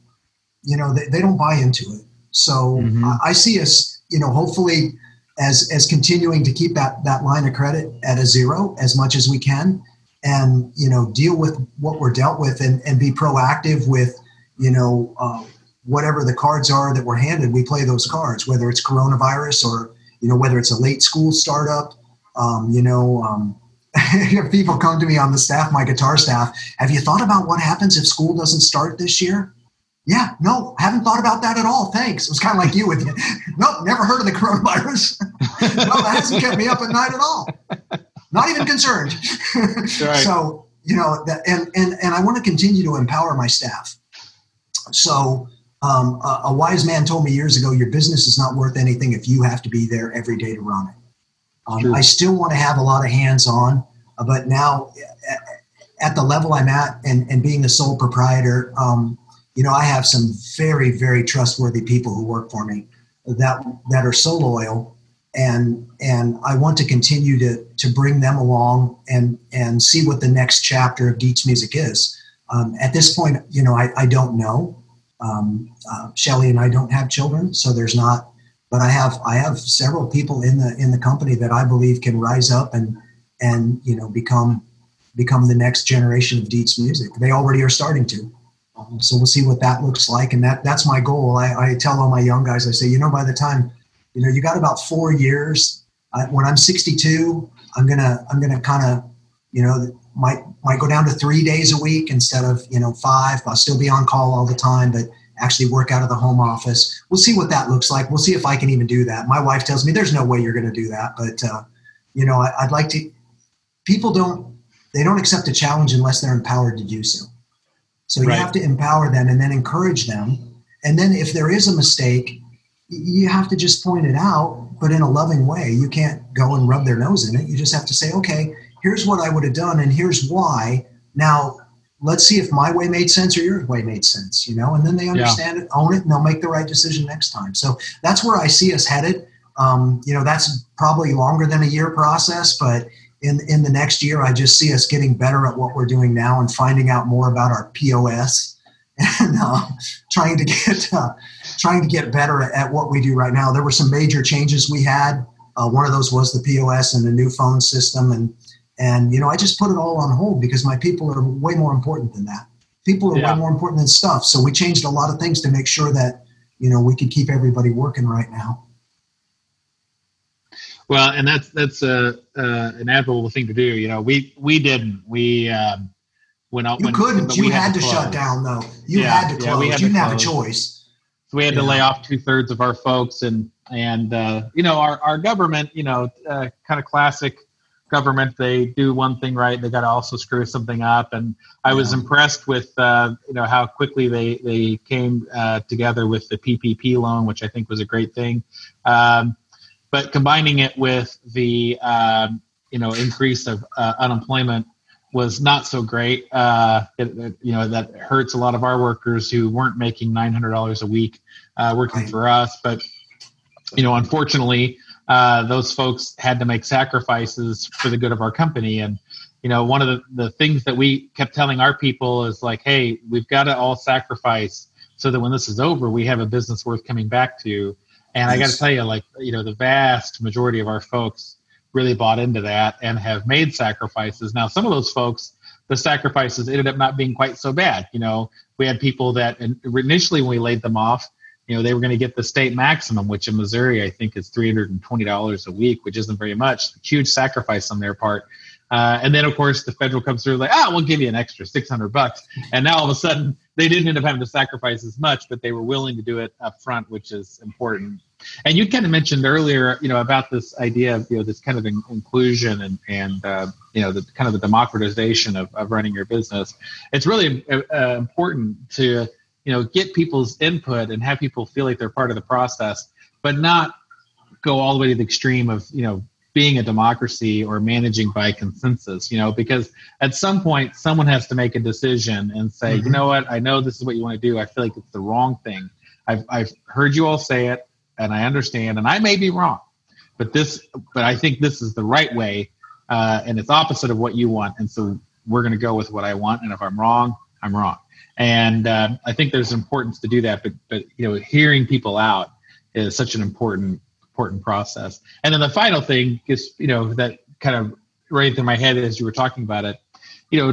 you know they, they don't buy into it so mm-hmm. I, I, see us you know hopefully as as continuing to keep that that line of credit at a zero as much as we can and you know deal with what we're dealt with and and be proactive with you know uh, whatever the cards are that we're handed we play those cards whether it's coronavirus or you know whether it's a late school startup um, you know um, people come to me on the staff, my guitar staff, have you thought about what happens if school doesn't start this year? Yeah, no, haven't thought about that at all. Thanks. It was kind of like you with you. nope, never heard of the coronavirus. no, that hasn't kept me up at night at all. Not even concerned. Right. so, you know, that, and, and, and I want to continue to empower my staff. So, um, a, a wise man told me years ago, your business is not worth anything if you have to be there every day to run it. Um, I still want to have a lot of hands on, uh, but now at the level I'm at and, and being a sole proprietor, um, you know, I have some very, very trustworthy people who work for me that that are so loyal and and I want to continue to to bring them along and and see what the next chapter of Dietze Music is. Um, at this point, you know, I, I don't know. Um, uh, Shelly and I don't have children, so there's not but I have I have several people in the in the company that I believe can rise up and and you know become become the next generation of Dietze music. They already are starting to. Um, so we'll see what that looks like, and that that's my goal. I, I, tell all my young guys, I say, you know, by the time you know you got about four years. I, when I'm 62, I'm gonna I'm gonna kind of you know might might go down to three days a week instead of you know five. I'll still be on call all the time, but actually work out of the home office. We'll see what that looks like. We'll see if I can even do that. My wife tells me there's no way you're going to do that, but uh, you know, I, would like to. People don't they don't accept a challenge unless they're empowered to do so. So you right. have to empower them and then encourage them. And then if there is a mistake, you have to just point it out, but in a loving way. You can't go and rub their nose in it. You just have to say, okay, here's what I would have done, and here's why. Now let's see if my way made sense or your way made sense, you know, and then they understand yeah. it, own it, and they'll make the right decision next time. So that's where I see us headed. Um, you know, that's probably longer than a year process, but in in the next year, I just see us getting better at what we're doing now and finding out more about our POS and uh, trying to get uh, trying to get better at what we do right now. There were some major changes we had. Uh, one of those was the POS and the new phone system, and and, you know, I just put it all on hold because my people are way more important than that. People are yeah. way more important than stuff. So we changed a lot of things to make sure that, you know, we could keep everybody working right now. Well, and that's that's a, uh, an admirable thing to do. You know, we we didn't. We um, went out. You when, couldn't. You had, had, to, shut down, though. You yeah, had to close. Yeah, we had you didn't have a choice. So we had to lay off two thirds of our folks, and and uh, you know our our government, you know, uh, kind of classic government they do one thing right they got to also screw something up and i was impressed with uh, you know how quickly they they came uh, together with the ppp loan which i think was a great thing um, but combining it with the um, you know increase of uh, unemployment was not so great. Uh, it, it, you know that hurts a lot of our workers who weren't making nine hundred dollars a week uh, working Right. for us. But you know, unfortunately, uh, those folks had to make sacrifices for the good of our company. And you know, one of the, the things that we kept telling our people is like, hey, we've got to all sacrifice so that when this is over, we have a business worth coming back to. And I got to tell you, like, you know, the vast majority of our folks really bought into that and have made sacrifices. Now, some of those folks, the sacrifices ended up not being quite so bad. You know, we had people that initially when we laid them off, you know, they were going to get the state maximum, which in Missouri I think is three hundred and twenty dollars a week, which isn't very much. Huge sacrifice on their part. Uh, and then of course the federal comes through like, ah, we'll give you an extra six hundred bucks. And now all of a sudden they didn't end up having to sacrifice as much, but they were willing to do it up front, which is important. And you kind of mentioned earlier, you know, about this idea of you know this kind of in- inclusion and and uh, you know the kind of the democratization of, of running your business. It's really uh, important to you know get people's input and have people feel like they're part of the process, but not go all the way to the extreme of you know being a democracy or managing by consensus. You know, because at some point someone has to make a decision and say, you Mhm. know what, I know this is what you want to do. I feel like it's the wrong thing. I've I've heard you all say it and I understand, and I may be wrong, but this, but I think this is the right way, uh, and it's opposite of what you want, and so we're going to go with what I want, and if I'm wrong, I'm wrong, and uh, I think there's importance to do that, but but you know, hearing people out is such an important important process, and then the final thing is you know that kind of right through my head as you were talking about it, you know,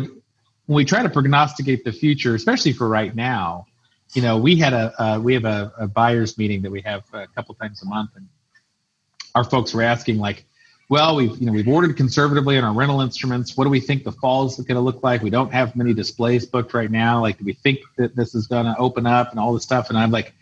when we try to prognosticate the future, especially for right now, you know, we had a uh, we have a, a buyers meeting that we have a couple times a month, and our folks were asking like, well, we've you know we've ordered conservatively on our rental instruments. What do we think the fall is going to look like? We don't have many displays booked right now. Like, do we think that this is going to open up and all this stuff? And I'm like,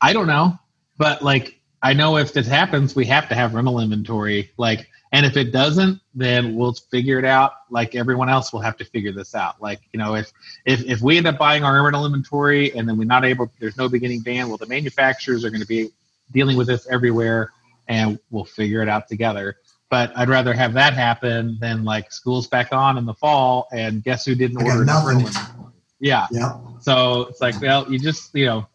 I don't know, but like I know if this happens, we have to have rental inventory. Like, and if it doesn't, then we'll figure it out. Like everyone else will have to figure this out. Like, you know, if if if we end up buying our rental inventory and then we're not able, there's no beginning band. Well, the manufacturers are going to be dealing with this everywhere, and we'll figure it out together. But I'd rather have that happen than like school's back on in the fall, and guess who didn't I order nothing. Yeah. Yeah. So it's like, well, you just you know,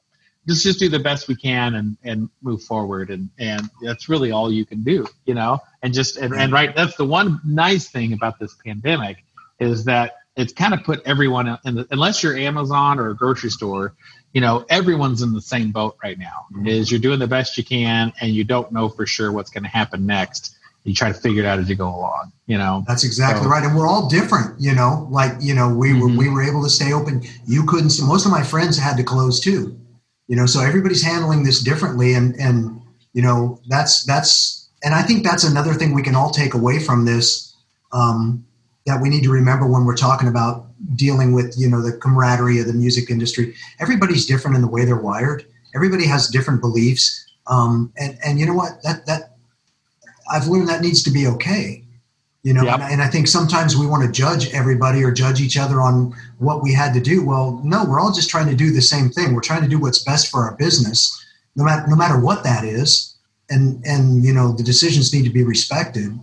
just just do the best we can and and move forward, and and that's really all you can do, you know. And just and, and right, that's the one nice thing about this pandemic is that it's kind of put everyone in the unless you're Amazon or a grocery store, you know, everyone's in the same boat right now. Mm-hmm. Is you're doing the best you can, and you don't know for sure what's going to happen next. You try to figure it out as you go along, you know. That's exactly So- right, and we're all different. You know, like you know, we were Mhm. we were able to stay open. You couldn't. Most of my friends had to close too. You know, so everybody's handling this differently, and and you know that's that's and I think that's another thing we can all take away from this um, that we need to remember when we're talking about dealing with you know the camaraderie of the music industry. Everybody's different in the way they're wired. Everybody has different beliefs, um, and and you know what that that I've learned that needs to be okay you know Yep. and, and i think sometimes we want to judge everybody or judge each other on what we had to do well no we're all just trying to do the same thing we're trying to do what's best for our business no matter no matter what that is and and you know the decisions need to be respected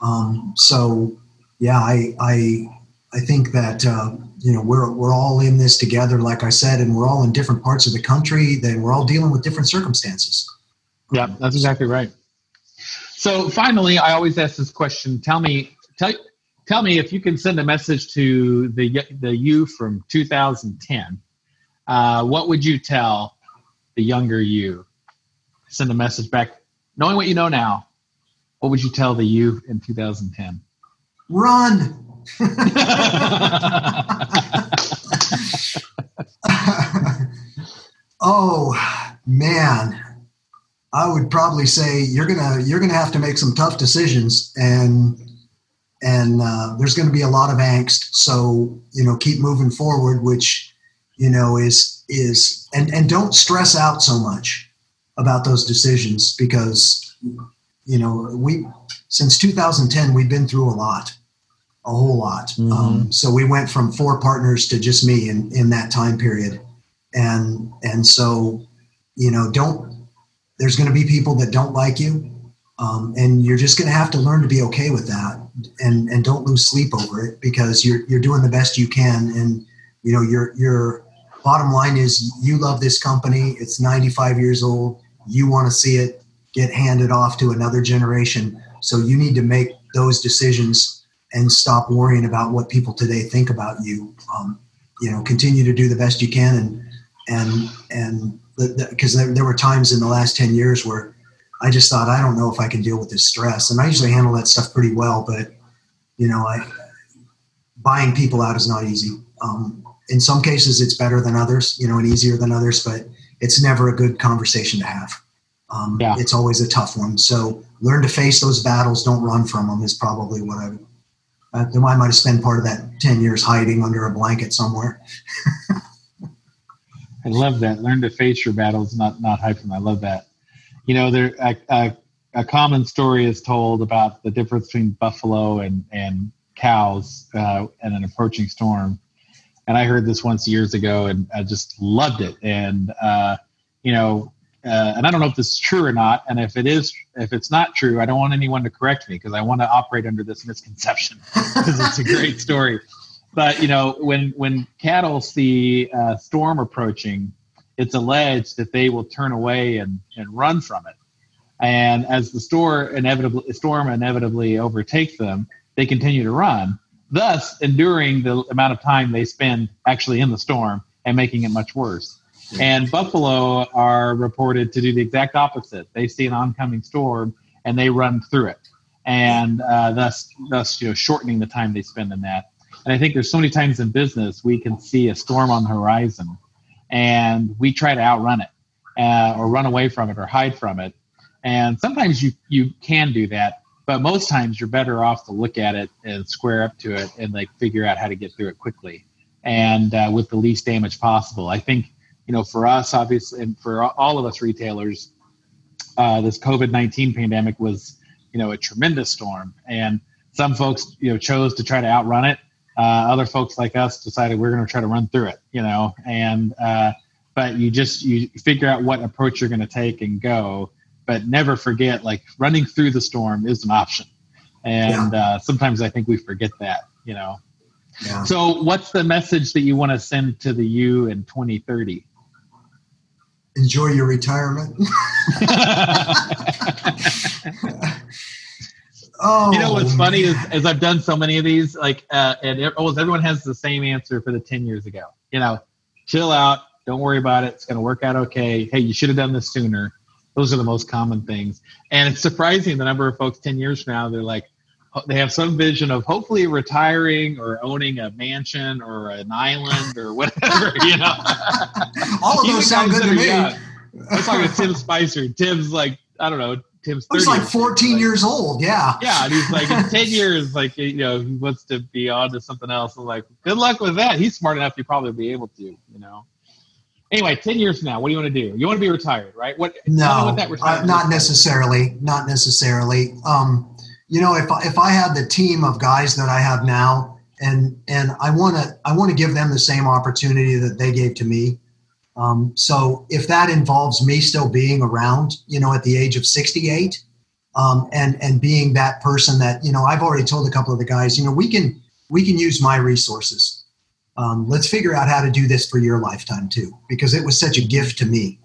um, so yeah i i i think that uh, you know we're we're all in this together like i said and we're all in different parts of the country then we're all dealing with different circumstances Yeah, that's exactly right. So finally, I always ask this question. Tell me, tell, tell me if you can send a message to the the you from 2010. Uh, what would you tell the younger you? Send a message back, knowing what you know now. What would you tell the you in 2010? run oh man i would probably say you're gonna you're gonna have to make some tough decisions and and uh, there's going to be a lot of angst. So you know keep moving forward which you know is is and and don't stress out so much about those decisions because you know we since 2010 we've been through a lot a whole lot. Um, so we went from four partners to just me in in that time period. And and so you know don't there's going to be people that don't like you um, and you're just going to have to learn to be okay with that and and don't lose sleep over it because you're you're doing the best you can. And you know your your bottom line is you love this company. It's 95 years old. You want to see it get handed off to another generation. So you need to make those decisions and stop worrying about what people today think about you. Um, you know continue to do the best you can and and and because the, the, there, there were times in the last 10 years where I just thought, I don't know if I can deal with this stress. And I usually handle that stuff pretty well, but you know, I, buying people out is not easy. Um, in some cases, it's better than others, you know, and easier than others, but it's never a good conversation to have. Um, yeah. It's always a tough one. So learn to face those battles. Don't run from them is probably what I would. Uh, I might have spent part of that 10 years hiding under a blanket somewhere. I love that. Learn to face your battles, not not hide from. Them. I love that you know, there a, a, a, common story is told about the difference between buffalo and and cows uh, and an approaching storm. And I heard this once years ago, and I just loved it. And uh, you know, uh, and I don't know if this is true or not. And if it is, if it's not true, I don't want anyone to correct me because I want to operate under this misconception because it's a great story. But you know, when when cattle see a storm approaching, it's alleged that they will turn away and, and run from it. And as the store inevitably, storm inevitably overtakes them, they continue to run, thus enduring the amount of time they spend actually in the storm and making it much worse. And buffalo are reported to do the exact opposite. They see an oncoming storm and they run through it, and uh, thus, thus you know, shortening the time they spend in that. And I think there's so many times in business we can see a storm on the horizon, and we try to outrun it uh, or run away from it or hide from it. And sometimes you you can do that, but most times you're better off to look at it and square up to it and like figure out how to get through it quickly and uh, with the least damage possible. I think you know for us, obviously, and for all of us retailers, uh, this COVID nineteen pandemic was you know a tremendous storm, and some folks you know chose to try to outrun it uh, other folks like us decided we're going to try to run through it, you know, and uh, but you just you figure out what approach you're going to take and go, but never forget like running through the storm is an option, and yeah. uh, sometimes I think we forget that, you know. Yeah. So, what's the message that you want to send to the you in 2030? Enjoy your retirement. Oh, you know what's funny is, is I've done so many of these, like, uh, and almost everyone has the same answer for the ten years ago. You know, chill out, don't worry about it. It's going to work out okay. Hey, you should have done this sooner. Those are the most common things, and it's surprising the number of folks ten years from now they're like, they have some vision of hopefully retiring or owning a mansion or an island or whatever. You know, all of those sound good to me. Young. I was talking to Tim Spicer. Tim's like, I don't know, Tim's He's like 14 like, years old. Yeah. Yeah. And he's like, in 10 years, like, you know, he wants to be on to something else. I'm like, good luck with that. He's smart enough to probably be able to, you know. Anyway, 10 years from now, what do you want to do? You want to be retired, right? What? No, what uh, not necessarily. Not necessarily. Um, you know, if, if I had the team of guys that I have now, and and I want to I want to give them the same opportunity that they gave to me. Um, so if that involves me still being around, you know, at the age of 68, um, and and being that person that you know, I've already told a couple of the guys, you know, we can we can use my resources. Um, let's figure out how to do this for your lifetime too, because it was such a gift to me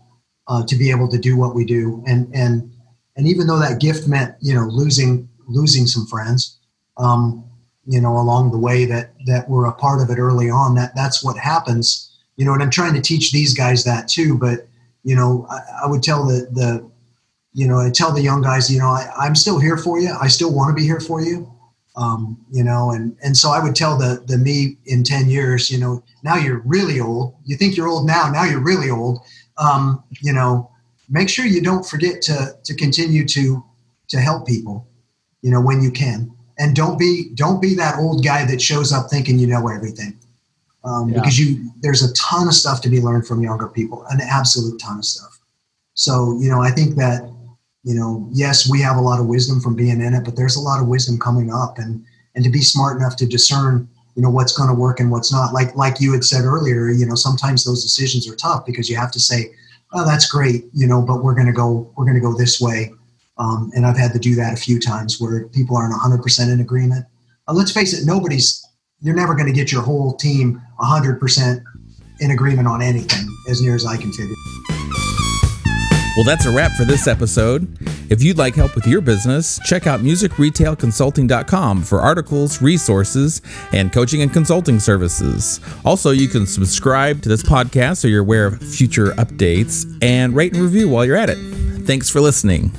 uh, to be able to do what we do, and and and even though that gift meant you know losing losing some friends, um, you know, along the way that that were a part of it early on, that that's what happens you know, and I'm trying to teach these guys that too. But you know, I, I would tell the the you know, I tell the young guys, you know, I, I'm still here for you. I still want to be here for you. Um, you know, and and so I would tell the the me in ten years, you know, now you're really old. You think you're old now, now you're really old. Um, you know, make sure you don't forget to to continue to to help people. You know, when you can, and don't be don't be that old guy that shows up thinking you know everything um, yeah. because you there's a ton of stuff to be learned from younger people, an absolute ton of stuff. So you know, I think that you know, yes, we have a lot of wisdom from being in it, but there's a lot of wisdom coming up, and and to be smart enough to discern you know what's going to work and what's not like like you had said earlier you know sometimes those decisions are tough because you have to say oh that's great you know but we're going to go we're going to go this way Um, and I've had to do that a few times where people aren't 100% in agreement. Uh, let's face it, nobody's, you're never going to get your whole team 100% in agreement on anything, as near as I can figure. Well, that's a wrap for this episode. If you'd like help with your business, check out musicretailconsulting.com for articles, resources, and coaching and consulting services. Also, you can subscribe to this podcast so you're aware of future updates and rate and review while you're at it. Thanks for listening.